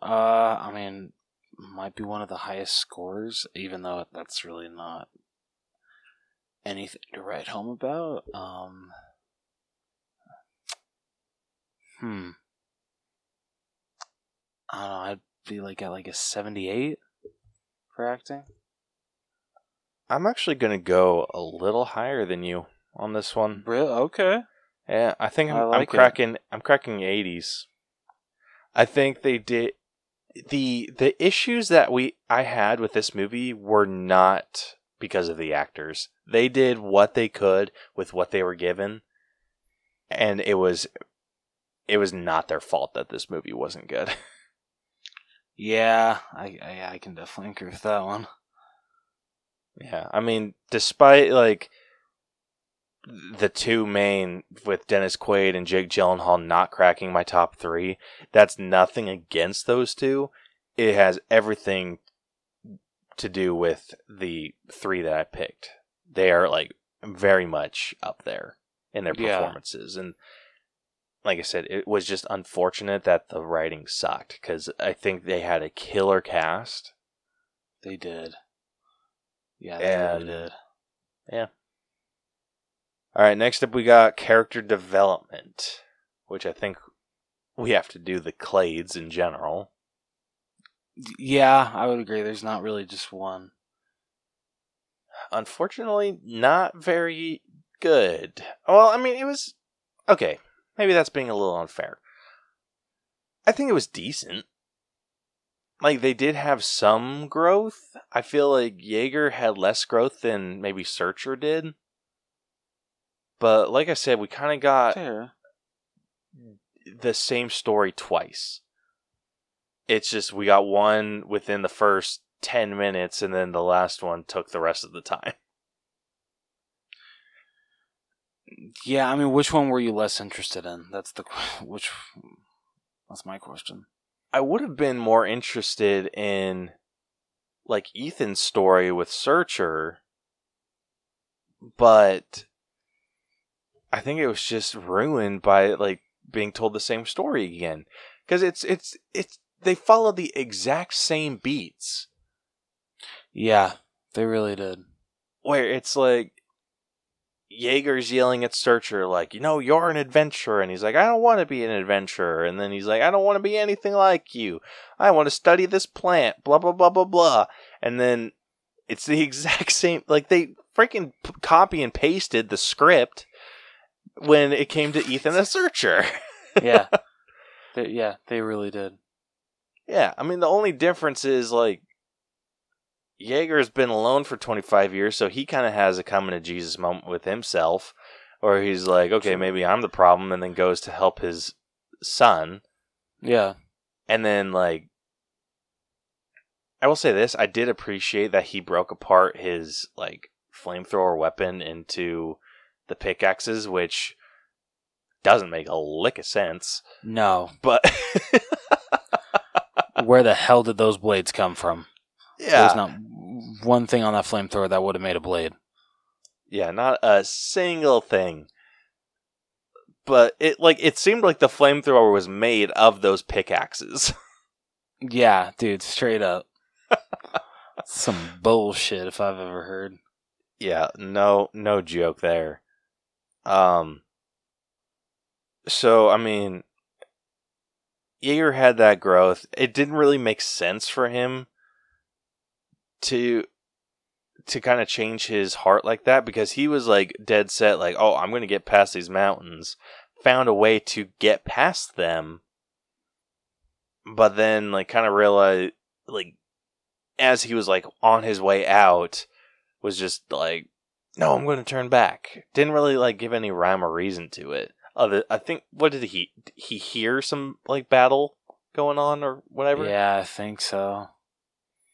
Uh, I mean, might be one of the highest scores, even though that's really not anything to write home about. Um, hmm. I don't know. I'd be like at like a seventy-eight for acting. I'm actually gonna go a little higher than you on this one. Really? Okay. Yeah, I think I'm, I I'm like it. cracking. I'm cracking 80s. I think they did the the issues that we I had with this movie were not because of the actors. They did what they could with what they were given, and it was it was not their fault that this movie wasn't good. Yeah, I, I I can definitely agree with that one. Yeah, I mean, despite like the two main with Dennis Quaid and Jake Gyllenhaal not cracking my top three, that's nothing against those two. It has everything to do with the three that I picked. They are like very much up there in their Yeah. performances, and like I said, it was just unfortunate that the writing sucked because I think they had a killer cast. They did. Yeah, they And- really did. All right, next up we got character development, which I think we have to do the clades in general. Yeah, I would agree. There's not really just one. Unfortunately, not very good. Well, I mean, it was okay. Maybe that's being a little unfair. I think it was decent. Like they did have some growth. I feel like Jaeger had less growth than maybe Searcher did. But like I said, we kind of got Fair. the same story twice. It's just we got one within the first 10 minutes and then the last one took the rest of the time. Yeah, I mean, which one were you less interested in? That's the which. That's my question. I would have been more interested in like Ethan's story with Searcher, but I think it was just ruined by like being told the same story again. because it's it's it's they follow the exact same beats Yeah, they really did. where it's like Jaeger's yelling at Searcher like, you know, you're an adventurer, and he's like, I don't want to be an adventurer, and then he's like, I don't want to be anything like you. I want to study this plant, blah blah blah blah blah, and then it's the exact same. Like they freaking p- copy and pasted the script when it came to Ethan the Searcher. Yeah, they, yeah, they really did. Yeah, I mean the only difference is like Jaeger's been alone for 25 years, so he kind of has a coming to Jesus moment with himself, or he's like, okay, maybe I'm the problem, and then goes to help his son, Yeah, and then like. I will say this: I did appreciate that he broke apart his like flamethrower weapon into the pickaxes, which doesn't make a lick of sense. no. But Where the hell did those blades come from? yeah, There's not one thing on that flamethrower that would have made a blade. Yeah, not a single thing. But it like it seemed like the flamethrower was made of those pickaxes. Yeah, dude, straight up. Some bullshit if I've ever heard. yeah, no no joke there. Um so I mean Jaeger had that growth. It didn't really make sense for him to to kind of change his heart like that because he was like dead set like, "Oh, I'm going to get past these mountains." Found a way to get past them. But then like kind of realized like as he was like on his way out was just like no, I'm going to turn back. Didn't really like give any rhyme or reason to it. Other, I think, what did he he hear some like battle going on or whatever? Yeah, I think so.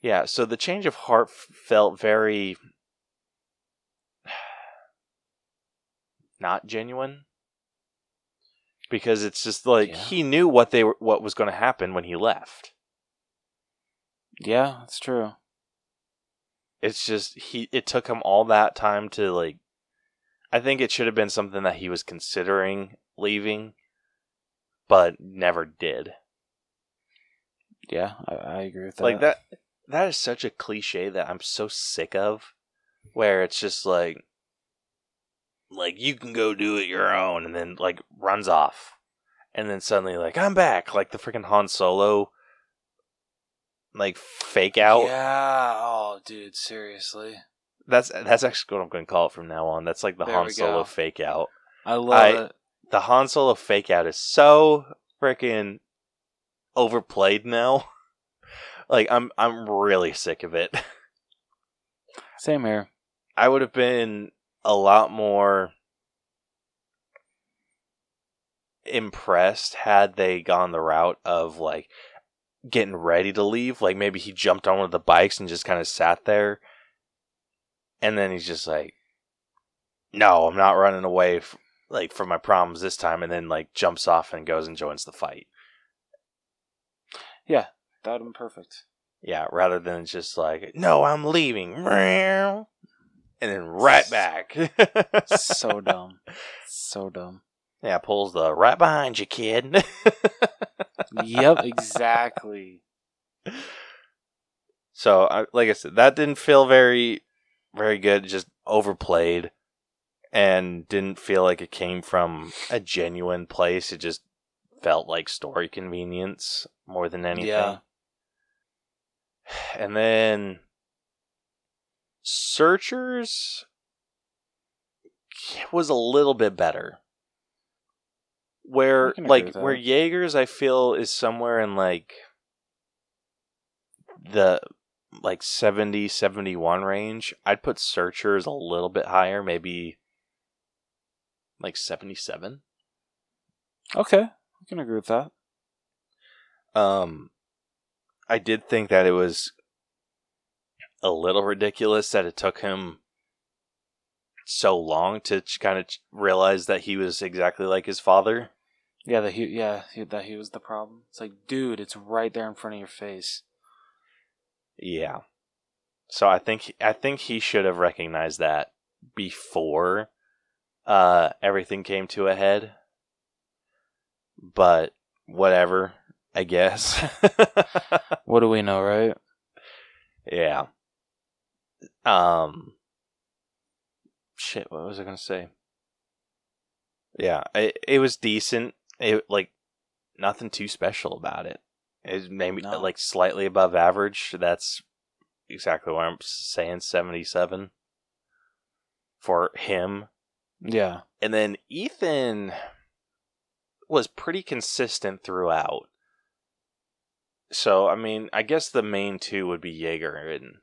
Yeah. So the change of heart f- felt very not genuine because it's just like Yeah. he knew what they were, what was going to happen when he left. Yeah, that's true. It's just he. It took him all that time to like. I think it should have been something that he was considering leaving, but never did. Yeah, I, I agree with that. Like that. That is such a cliche that I'm so sick of. Where it's just like, like you can go do it your own, and then like runs off, and then suddenly like I'm back, like the freaking Han Solo. Like fake out. Yeah. Oh, dude, seriously. That's that's actually what I'm going to call it from now on. That's like the There Han Solo fake out. I love I- it. The Han Solo fake out is so freaking overplayed now. like I'm I'm really sick of it. Same here. I would have been a lot more impressed had they gone the route of like getting ready to leave. Like maybe he jumped on one of the bikes and just kind of sat there, and then he's just like, "No, I'm not running away." F- like from my problems this time, and then like jumps off and goes and joins the fight. Yeah, that would have been perfect. Yeah, rather than just like, "No, I'm leaving," and then right back. so dumb. So dumb. Yeah, pulls the right behind you, kid. Yep, exactly. so, I, like I said, that didn't feel very, very good. Just overplayed, and didn't feel like it came from a genuine place. It just felt like story convenience more than anything. Yeah. And then Searchers was a little bit better. Where I can agree like where Jaegers I feel is somewhere in like the like 70 71 range. I'd put Searchers a little bit higher, maybe like 77. Okay, I can agree with that. Um, I did think that it was a little ridiculous that it took him so long to kind of realize that he was exactly like his father. Yeah, that he, yeah, he, that he was the problem. It's like, dude, it's right there in front of your face. Yeah. So I think I think he should have recognized that before uh everything came to a head. But whatever. I guess. What do we know, right? yeah. Um. Shit. What was I gonna say? Yeah, it it was decent. It like nothing too special about it. It's maybe No. like slightly above average. That's exactly why I'm saying seventy seven for him. Yeah. And then Ethan was pretty consistent throughout. So I mean, I guess the main two would be Jaeger and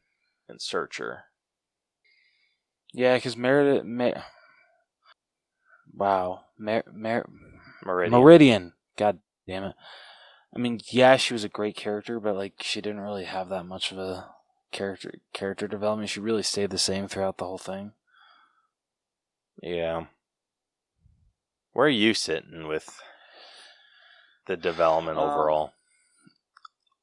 and Searcher. Yeah, because Meredith. Mer- wow. Mer- Mer- Meridian. Meridian. God damn it. I mean, yeah, she was a great character, but like she didn't really have that much of a character character development. She really stayed the same throughout the whole thing. Yeah. Where are you sitting with the development Um, overall?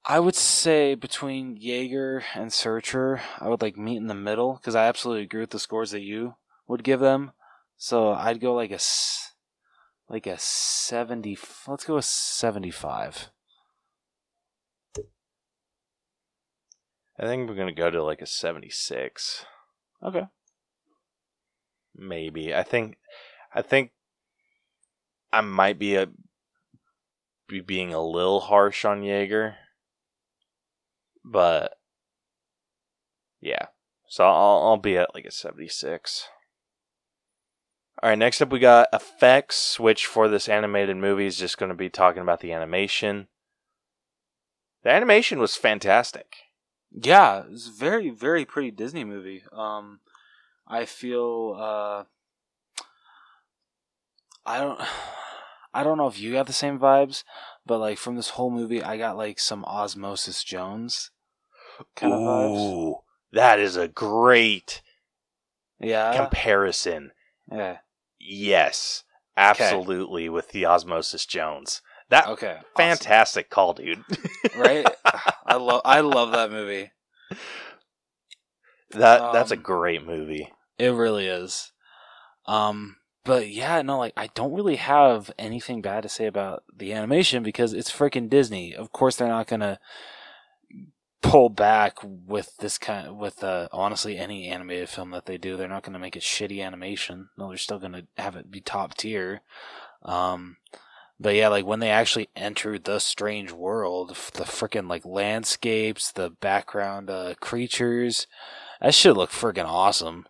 I would say between Jaeger and Searcher, I would like meet in the middle because I absolutely agree with the scores that you would give them. So I'd go like a s- like a seventy. Let's go with seventy-five. I think we're gonna go to like a seventy-six, Okay. maybe. I think, I think, I might be a be being a little harsh on Jaeger, but yeah. So I'll I'll be at like a seventy-six. All right, next up we got effects, which for this animated movie is just going to be talking about the animation. The animation was fantastic. Yeah, it's a very very pretty Disney movie. Um, I feel uh, I don't. I don't know if you got the same vibes, but like from this whole movie, I got like some Osmosis Jones kind of vibes. Ooh, that is a great Yeah, comparison. yeah. Yes, absolutely with the Osmosis Jones. That Okay, awesome. fantastic call, dude. right? I love I love that movie. that that's a Um, great movie. It really is. Um, but yeah, no, like I don't really have anything bad to say about the animation because it's freaking Disney. Of course, they're not gonna pull back with this kind with uh, honestly any animated film that they do. They're not gonna make it shitty animation. No, they're still gonna have it be top tier. Um, but yeah, like when they actually enter the strange world, the freaking like landscapes, the background uh, creatures, that shit look freaking awesome.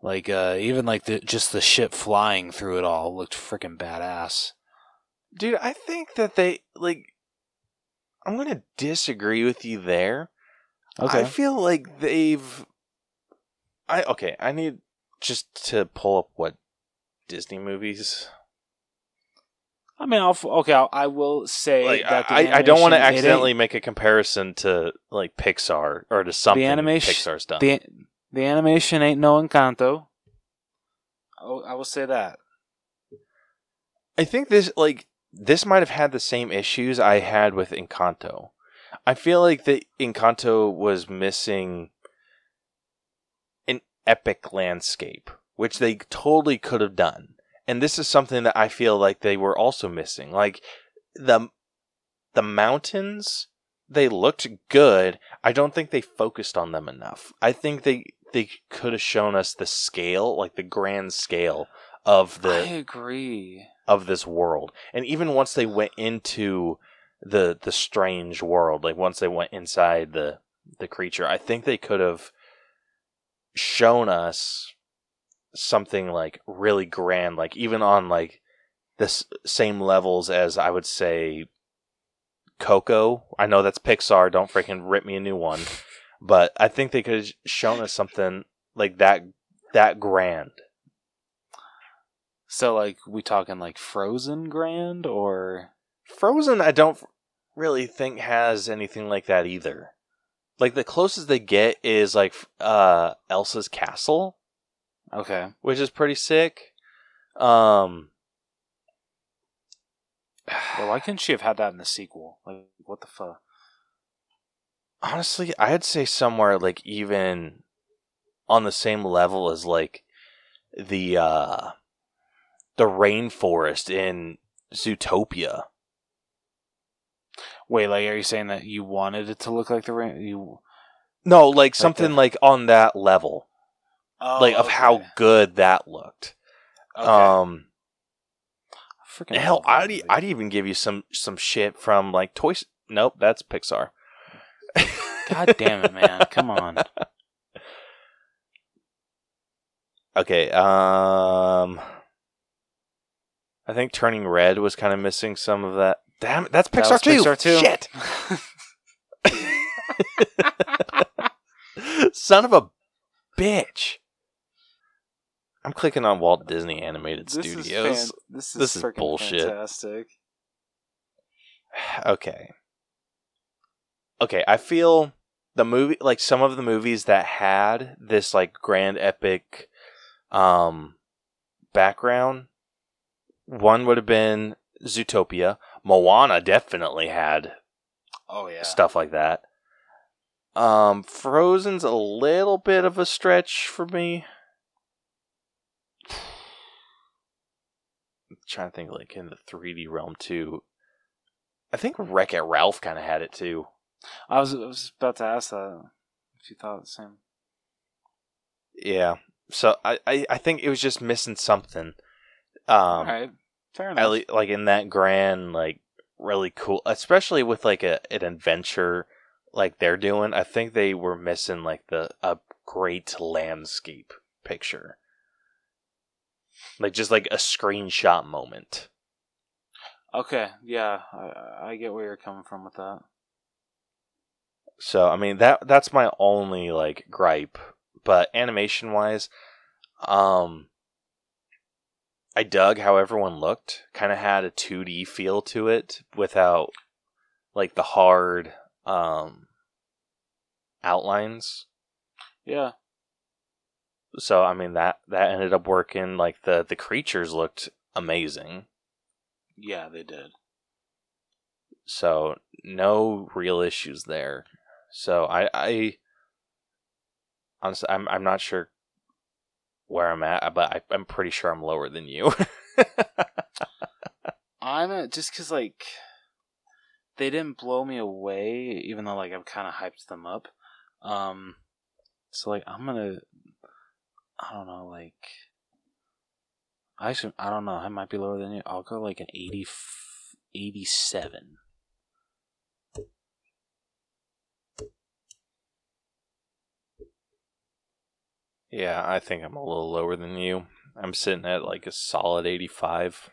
Like uh, even like the just the ship flying through it all looked freaking badass. Dude, I think that they like I'm going to disagree with you there. Okay. I feel like they've I okay, I need just to pull up what Disney movies I mean, I'll, okay, I'll, I will say like that the I, I don't want to accidentally make a comparison to like Pixar or to something the animation- Pixar's done. the the animation ain't no Encanto. Oh, I will say that. I think this like this might have had the same issues I had with Encanto. I feel like the Encanto was missing an epic landscape, which they totally could have done. And this is something that I feel like they were also missing. Like the the mountains, they looked good. I don't think they focused on them enough. I think they they could have shown us the scale, like the grand scale of the I agree. Of this world. And even once they went into the the strange world, like once they went inside the the creature, I think they could have shown us something like really grand, like even on like this same levels as I would say Coco. I know that's Pixar, don't freaking rip me a new one. But I think they could have shown us something like that that grand. So, like, we talking like Frozen Grand or Frozen, I don't really think has anything like that either. Like the closest they get is like uh Elsa's castle, okay? which is pretty sick. Um Well, why couldn't she have had that in the sequel? Like, what the fuck? honestly, I'd say somewhere like even on the same level as like the uh the rainforest in Zootopia. Wait, like, are you saying that you wanted it to look like the rain? You No, like something the- like on that level, like of how good that looked. Okay. Um, Freaking hell, I'd movie. I'd even give you some some shit from like Toys. Nope, that's Pixar. God damn it, man! Come on. Okay, um, I think Turning Red was kind of missing some of that. Damn it, that's Pixar was too. Pixar too. Shit, son of a bitch. I'm clicking on Walt Disney Animated Studios. this is, This is bullshit. Fantastic. okay. Okay, I feel the movie like some of the movies that had this like grand epic um background one would have been Zootopia. Moana definitely had Oh yeah. stuff like that. Um Frozen's a little bit of a stretch for me. I'm trying to think like in the 3D realm too. I think Wreck It Ralph kind of had it too. I was I was about to ask that if you thought the same. Yeah. So I, I, I think it was just missing something. Um, All right. Fair enough. le- like in that grand, like really cool, especially with like a an adventure like they're doing. I think they were missing like the a great landscape picture, like just like a screenshot moment. Okay. Yeah, I, I get where you're coming from with that. So I mean that that's my only like gripe. But animation wise, um I dug how everyone looked. Kind of had a 2D feel to it without like the hard um outlines. Yeah. So I mean that that ended up working like the the creatures looked amazing. Yeah, they did. So no real issues there. So I I honestly I'm I'm not sure where I'm at, but I, I'm pretty sure I'm lower than you. I'm at, just because like they didn't blow me away, even though like I've kind of hyped them up. Um, so like I'm gonna, I don't know, like I should, I don't know, I might be lower than you. I'll go like an 80, 87. Yeah, I think I'm a little lower than you. I'm sitting at like a solid 85.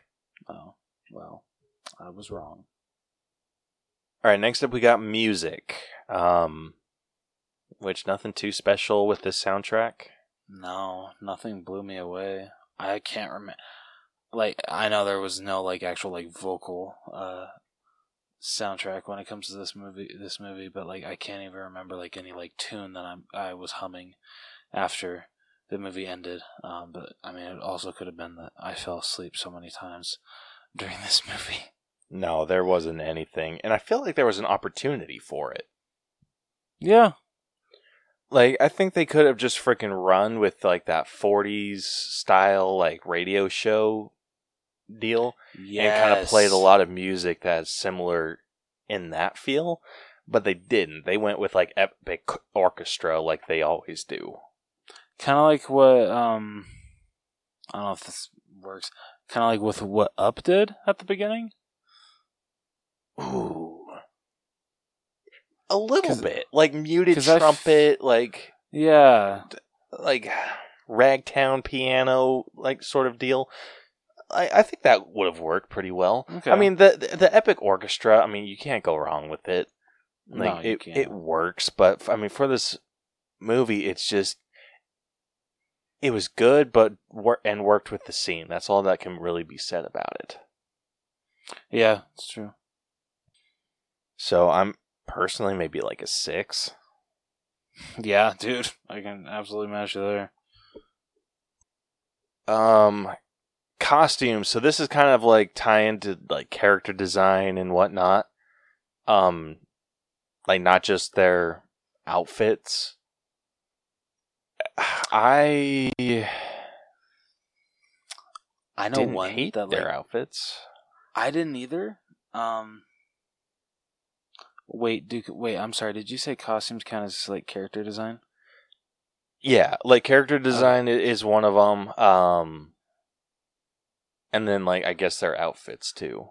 Oh, well, I was wrong. All right, next up we got music. Um which nothing too special with this soundtrack. No, nothing blew me away. I can't remember. Like I know there was no like actual like vocal uh soundtrack when it comes to this movie. This movie, but like I can't even remember like any like tune that I'm I was humming after the movie ended. Um, but I mean, it also could have been that I fell asleep so many times during this movie. No, there wasn't anything. And I feel like there was an opportunity for it. Yeah, Like I think they could have just freaking run with like that 40s style like radio show deal yeah, and kind of played a lot of music that's similar in that feel, but they didn't. They went with like epic orchestra like they always do. Kind of like what um I don't know if this works. Kind of like with what Up did at the beginning. Ooh. A little bit. Like muted 'cause I f- trumpet, like Yeah, like ragtime piano like sort of deal. I, I think that would have worked pretty well. Okay. I mean the, the the epic orchestra. I mean you can't go wrong with it. No, Like you it can't. it works, but f- I mean for this movie, it's just it was good, but wor- and worked with the scene. That's all that can really be said about it. yeah, it's true. So I'm personally maybe like a six. Yeah, dude, I can absolutely match you there. Um, costumes. So this is kind of like tie into like character design and whatnot. Um, like not just their outfits. I I know didn't one hate that their like, outfits. I didn't either. Um, Wait, Duke. Wait, I'm sorry. Did you say costumes count as like character design? Yeah, like character design i is one of them. Um, and then like I guess their outfits too.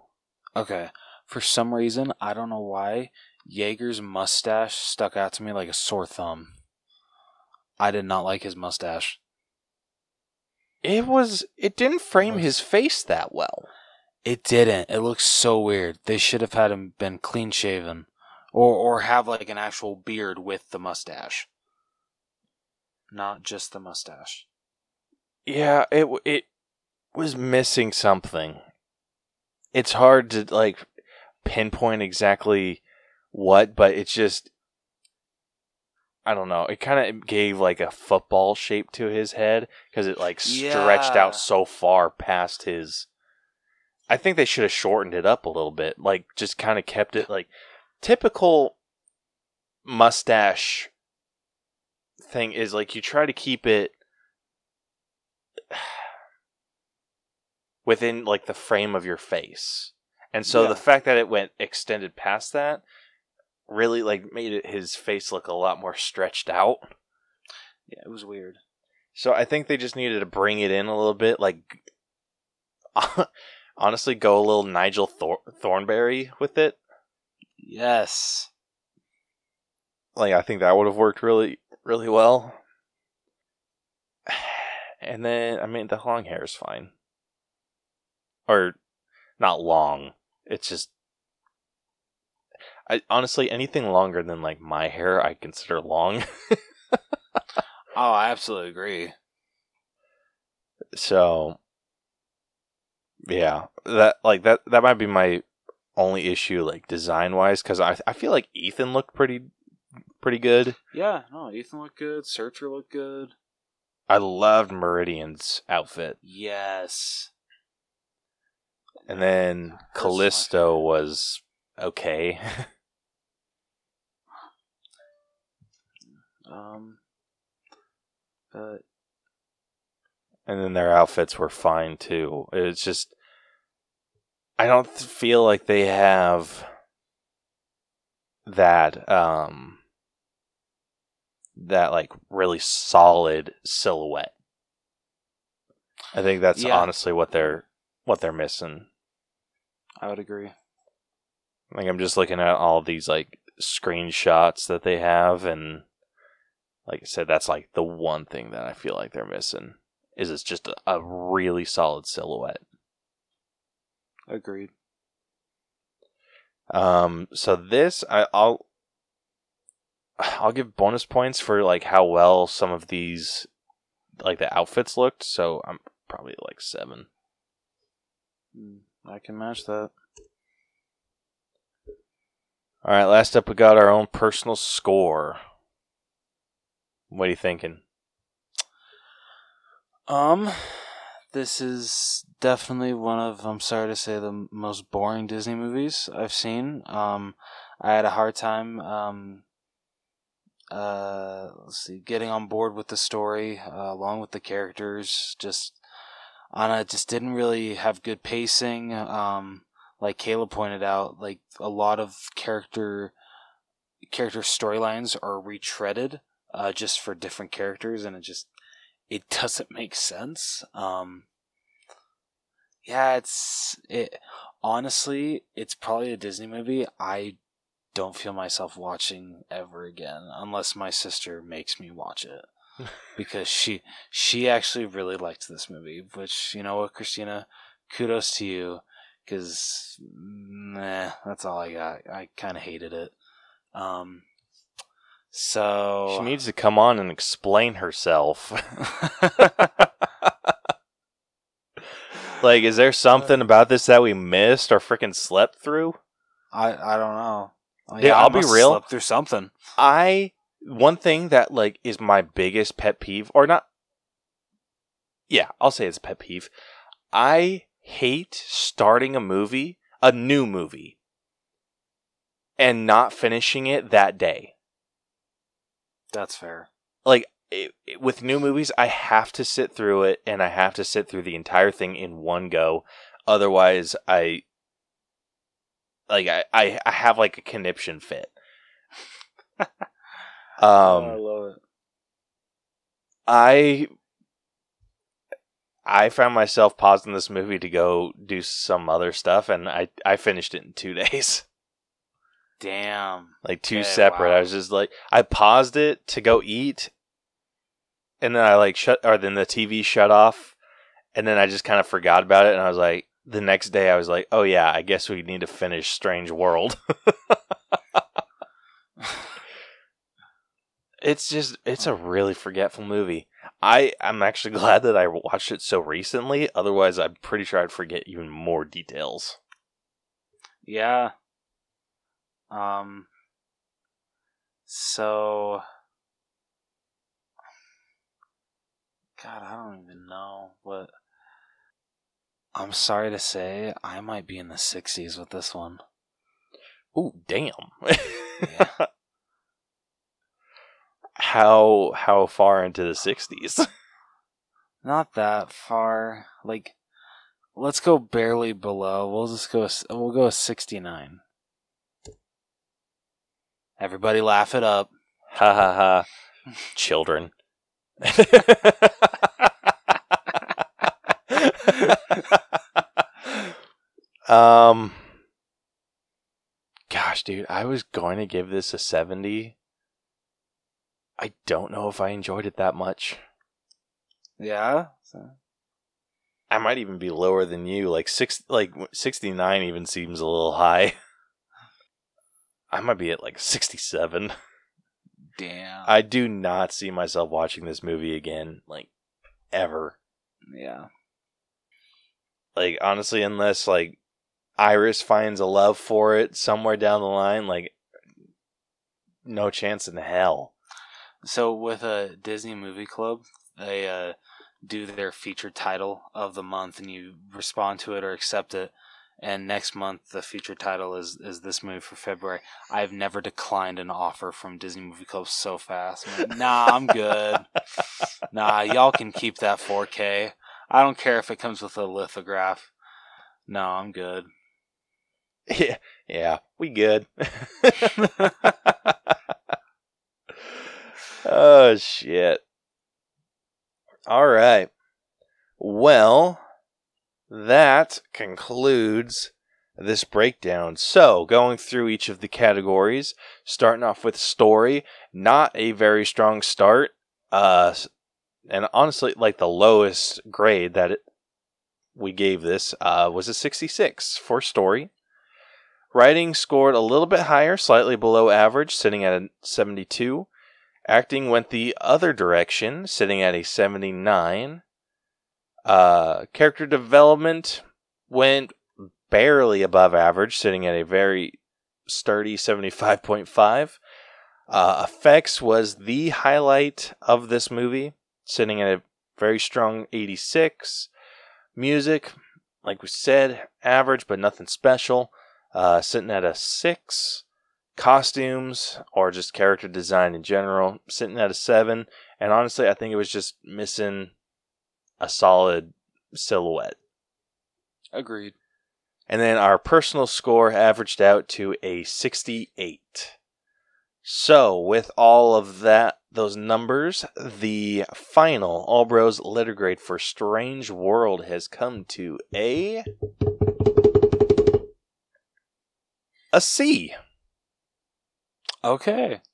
Okay. For some reason, I don't know why, Jaeger's mustache stuck out to me like a sore thumb. I did not like his mustache. It was. It didn't frame Was- his face that well. It didn't. It looks so weird. They should have had him been clean shaven, or or have like an actual beard with the mustache, not just the mustache. Yeah, it it was missing something. It's hard to like pinpoint exactly what, but it's just I don't know. It kind of gave like a football shape to his head because it like stretched Yeah. out so far past his. I think they should have shortened it up a little bit, like just kind of kept it like typical mustache thing is like you try to keep it within like the frame of your face. And so Yeah. the fact that it went extended past that really like made it his face look a lot more stretched out. Yeah, it was weird. So I think they just needed to bring it in a little bit like honestly go a little Nigel Thor- Thornberry with it. Yes. Like I think that would have worked really really well. And then I mean the long hair is fine. Or not long. It's just I honestly anything longer than like my hair I consider long. Oh, I absolutely agree. so yeah, that like that that might be my only issue like design wise cuz I I feel like Ethan looked pretty pretty good. Yeah, no, Ethan looked good. Searcher looked good. I loved Meridian's outfit. Yes. And then Callisto was okay. Um. But and then their outfits were fine too. It's just I don't feel like they have that um that like really solid silhouette. I think that's Yeah. honestly what they're what they're missing. I would agree. Like I'm just looking at all these like screenshots that they have and like I said that's like the one thing that I feel like they're missing is it's just a, a really solid silhouette. Agreed. Um so this I, I'll I'll give bonus points for like how well some of these like the outfits looked, so I'm probably like 7. Mm, I can match that. All right, last up we got our own personal score. What are you thinking? Um, this is definitely one of I'm sorry to say the most boring Disney movies I've seen. Um, I had a hard time um uh let's see getting on board with the story uh, along with the characters. Just Anna just didn't really have good pacing. Um, like Kayla pointed out, like a lot of character character storylines are retreaded uh, just for different characters, and it just it doesn't make sense. Um, yeah, it's it. Honestly, it's probably a Disney movie I don't feel myself watching ever again, unless my sister makes me watch it. because she she actually really liked this movie, which you know what, Christina, kudos to you, because nah, that's all I got. I kind of hated it. Um, so She needs to come on and explain herself. like, is there something about this that we missed or freaking slept through? I I don't know. Oh, Yeah, I I'll be real. slept through something. I one thing that like is my biggest pet peeve, or not. Yeah, I'll say it's a pet peeve. I hate starting a movie, a new movie, and not finishing it that day. That's fair. like it, it- with new movies i have to sit through it and i have to sit through the entire thing in one go otherwise i like I, I, I have like a conniption fit. um, Oh, I love it. I I found myself pausing this movie to go do some other stuff, and I I finished it in two days, Damn. like two Okay, separate. I was just like, I paused it to go eat, and then I like shut, or then the TV shut off, and then I just kind of forgot about it, and I was like, the next day I was like, oh yeah, I guess we need to finish Strange World. it's just it's a really forgetful movie. I I'm actually glad that I watched it so recently. Otherwise, I'm pretty sure I'd forget even more details. Yeah. Um. So. God, I don't even know what. I'm sorry to say, I might be in the 60s with this one. Ooh, damn. Yeah. how how far into the 60s? Not that far. Like, let's go barely below. We'll just go. We'll go 69. Everybody, laugh it up. ha ha ha. Children. um Gosh, dude, I was going to give this a 70. I don't know if I enjoyed it that much. Yeah. So- I might even be lower than you. Like six, like sixty nine, even seems a little high. I might be at like sixty seven. Damn. I do not see myself watching this movie again, like ever. yeah. Like honestly, unless like Iris finds a love for it somewhere down the line, like no chance in hell. So with a Disney Movie Club, they uh, do their featured title of the month, and you respond to it or accept it. And next month, the featured title is is this movie for February. I've never declined an offer from Disney Movie Club so fast. I'm like, nah, I'm good. nah, y'all can keep that 4K. I don't care if it comes with a lithograph. No, I'm good. Yeah, yeah, we good. oh shit. All right. Well, that concludes this breakdown. So, going through each of the categories, starting off with story, not a very strong start. Uh and honestly, like the lowest grade that it, we gave this uh, was a 66 for story. Writing scored a little bit higher, slightly below average, sitting at a 72. Acting went the other direction, sitting at a 79. Uh, character development went barely above average, sitting at a very sturdy 75.5. Uh, effects was the highlight of this movie, sitting at a very strong 86. Music, like we said, average but nothing special, uh, sitting at a 6. Costumes, or just character design in general, sitting at a 7. And honestly, I think it was just missing a solid silhouette. Agreed. And then our personal score averaged out to a 68. So, with all of that, those numbers, the final All Bros letter grade for Strange World has come to a a C. Okay.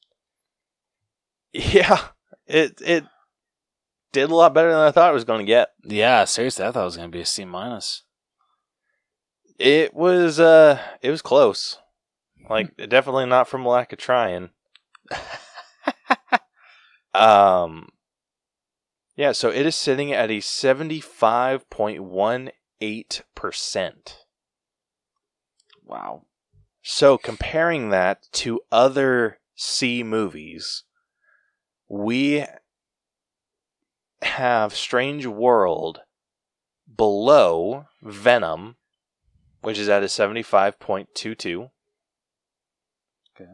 Yeah, it it did a lot better than I thought it was going to get. Yeah, seriously, I thought it was gonna be a C minus. It was uh it was close. Like definitely not from lack of trying. um Yeah, so it is sitting at a 75.18%. Wow. So comparing that to other C movies, we have Strange World below Venom, which is at a 75.22. Okay.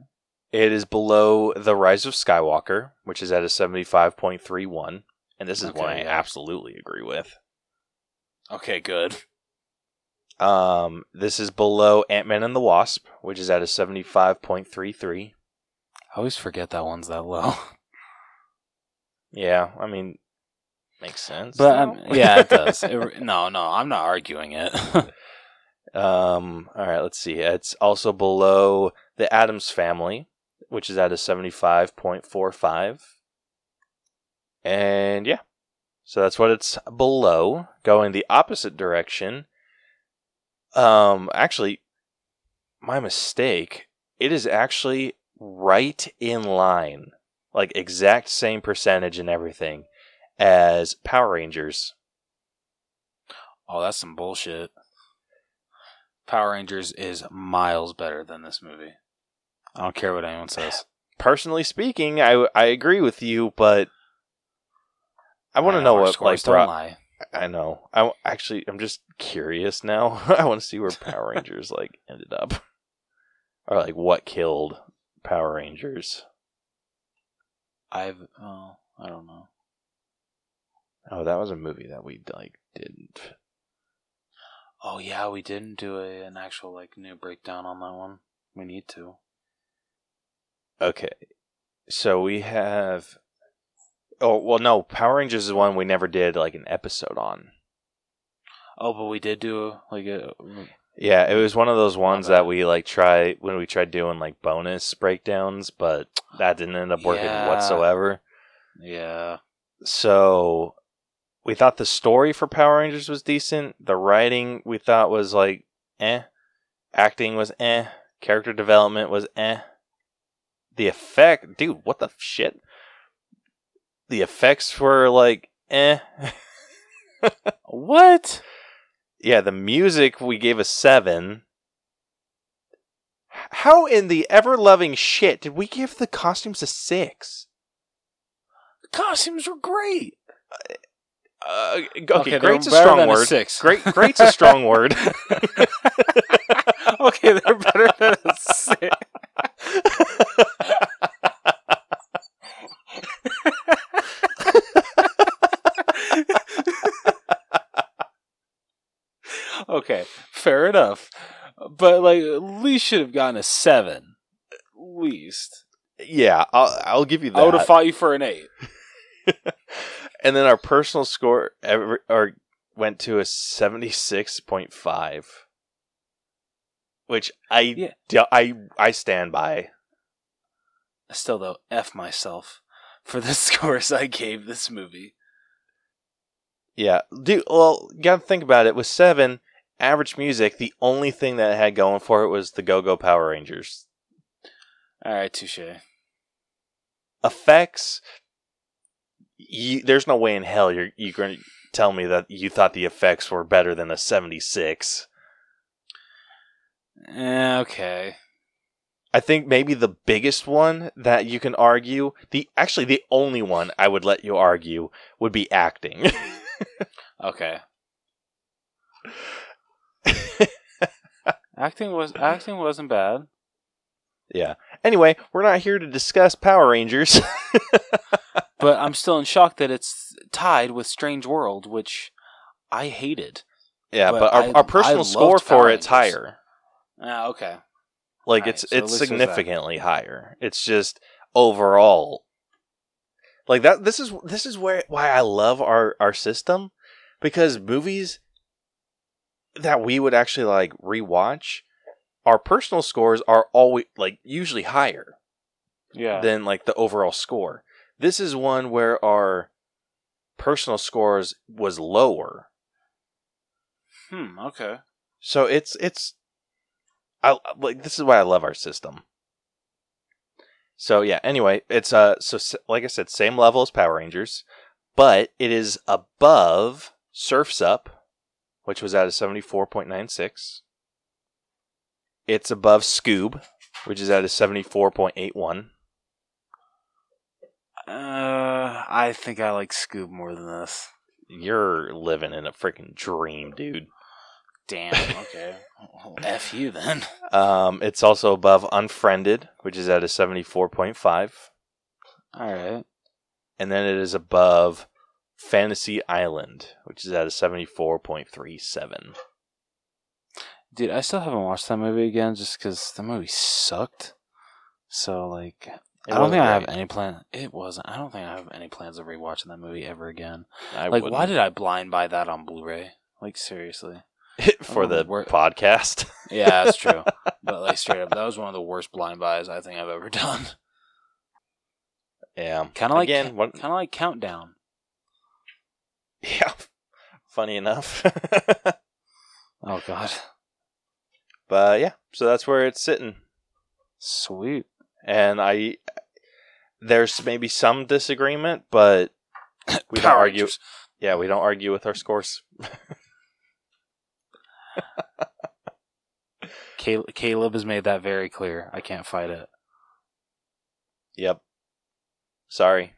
It is below The Rise of Skywalker, which is at a 75.31. And this is one I yeah. absolutely agree with. Okay, good. Um, this is below Ant Man and the Wasp, which is at a seventy-five point three three. I always forget that one's that low. Yeah, I mean, makes sense. But um, yeah, it does. It, no, no, I'm not arguing it. Um, all right, let's see. It's also below the Addams family, which is at a 75.45. And yeah, so that's what it's below. Going the opposite direction. Um, actually, my mistake. It is actually right in line, like exact same percentage and everything as Power Rangers. oh, that's some bullshit. Power Rangers is miles better than this movie. I don't care what anyone says. personally speaking, I I agree with you, but I want to know what like don't brought. lie. I know. I actually I'm just curious now. I want to see where Power Rangers like ended up, or like what killed Power Rangers. I've oh, I don't know. Oh, that was a movie that we like didn't. Oh yeah, we didn't do a, an actual like new breakdown on that one. We need to. Okay, so we have. Oh well, no. Power Rangers is one we never did like an episode on. Oh, but we did do like a Yeah, it was one of those ones that we like try when we tried doing like bonus breakdowns, but that didn't end up working Yeah. whatsoever. yeah. So we thought the story for Power Rangers was decent. The writing we thought was like eh. Acting was eh. Character development was eh. The effect, dude, what the shit? The effects were like eh. What? Yeah, the music we gave a seven. How in the ever loving shit did we give the costumes a six? The Costumes were great. Uh, okay, Okay, great's a strong than a word. six. Great, great's a strong word. okay, they're better than a six. okay, fair enough. But like, at least should have gotten a seven. At least. yeah, I'll, I'll give you that. I would have fought you for an eight. and then our personal score ever, or went to a seventy six point five, which I Yeah. d- I I stand by. Still though, f myself for the scores I gave this movie. Yeah, dude. Well, you gotta think about it. With seven average music, the only thing that it had going for it was the Go Go Power Rangers All right, touche. effects. You, there's no way in hell you're you're going to tell me that you thought the effects were better than a 76. Eh, okay. I think maybe the biggest one that you can argue, the actually the only one I would let you argue would be acting. Okay. acting was acting wasn't bad. yeah. Anyway, we're not here to discuss Power Rangers. But I'm still in shock that it's tied with Strange World, which I hated. yeah, But but, our, I- our personal score for it's higher. Ah, okay. Like Alright, it's so it's least there's that. significantly higher. It's just overall like that this is this is where why I love our our system because movies that we would actually like rewatch our personal scores are always like usually higher Yeah. than like the overall score. This is one where our personal scores was lower. hmm. Okay. So it's it's I like this is why I love our system. So yeah, anyway, it's uh so like I said same level as Power Rangers, but it is above Surfs Up, which was at a 74.96. It's above Scoob, which is at a 74.81. Uh, I think I like Scoob more than this. You're living in a freaking dream, dude. Damn. Okay. Well, F you then. Um, it's also above Unfriended, which is at a 74.5. All right. and then it is above Fantasy Island, which is at a 74.37. Dude, I still haven't watched that movie again just because the movie sucked. So like, I don't think wasn't I have any plan. It wasn't. I don't think I have any plans of rewatching that movie ever again. I like, why wouldn't. did I blind buy that on Blu-ray? Like seriously. for the wor- podcast. Yeah, that's true. but like straight up, that was one of the worst blind buys I think I've ever done. yeah. Kind of like Again, what- kind of like Countdown. Yeah. Funny enough. Oh god, but yeah, so that's where it's sitting. sweet. And I there's maybe some disagreement, but we don't argue. Yeah, we don't argue with our scores. Caleb has made that very clear. I can't fight it. Yep. Sorry.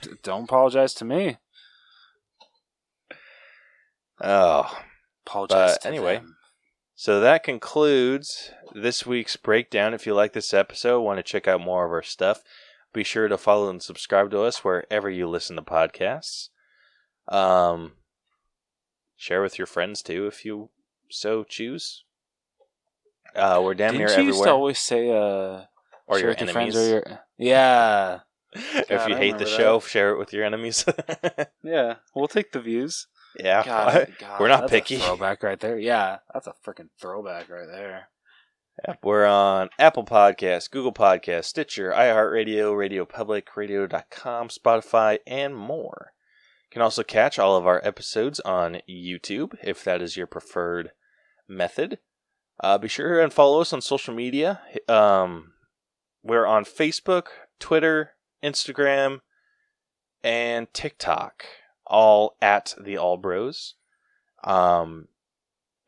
D- Don't apologize to me. Oh. Apologize. But to anyway. them. So that concludes this week's breakdown. If you like this episode, want to check out more of our stuff, be sure to follow and subscribe to us wherever you listen to podcasts. Um, share with your friends too, if you so choose. Uh, we're damn Didn't near you used to always say, uh, or share your with enemies. Or your... Yeah, if you I hate the remember show, share it with your enemies. yeah. We'll take the views. Yeah. God, God, We're not that's a picky. throwback right there. Yeah, that's a freaking throwback right there. Yep, we're on Apple Podcasts, Google Podcasts, Stitcher, iHeartRadio, Radio Public, Radio.com, Spotify, and more. You can also catch all of our episodes on YouTube if that is your preferred method. Uh, be sure and follow us on social media. Um, we're on Facebook, Twitter, Instagram, and TikTok, all at the All Bros. Um,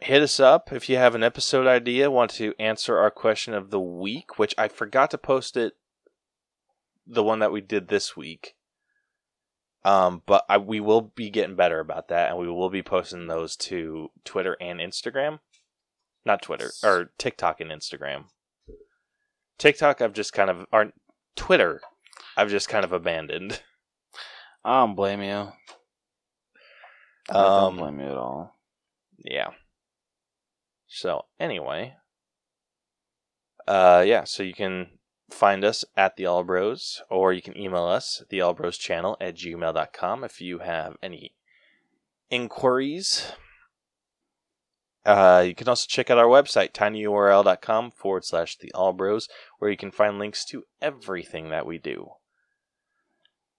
hit us up if you have an episode idea, want to answer our question of the week, which I forgot to post it, the one that we did this week. Um, but I, we will be getting better about that, and we will be posting those to Twitter and Instagram. Not Twitter or TikTok and Instagram. TikTok, I've just kind of, or Twitter, I've just kind of abandoned. I don't blame you. I Um, don't blame you at all. Yeah. So anyway, uh, yeah. So you can find us at the All Bros, or you can email us the All Bros channel at gmail.com if you have any inquiries. Uh, you can also check out our website, tinyurl.com forward slash the All Bros, where you can find links to everything that we do.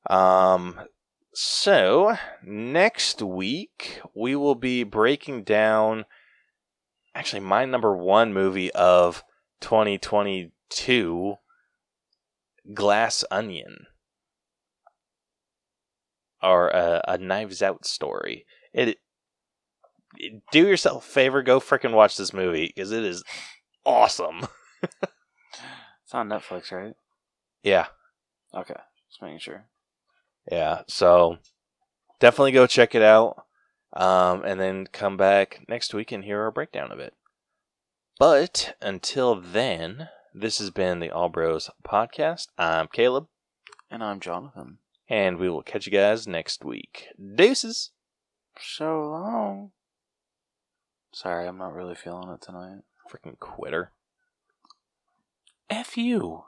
Um, so next week we will be breaking down actually my number one movie of 2022 glass onion or a, a knives out story it, it- do yourself a favor go freaking watch this movie because it is awesome It's on Netflix, right? yeah Okay, just making sure. Yeah, so definitely go check it out. Um, and then come back next week and hear our breakdown of it. But until then, this has been the All Bros podcast. I'm Caleb, And I'm Jonathan. and we will catch you guys next week. Deuces! So long. Sorry, I'm not really feeling it tonight. Freaking quitter. F you.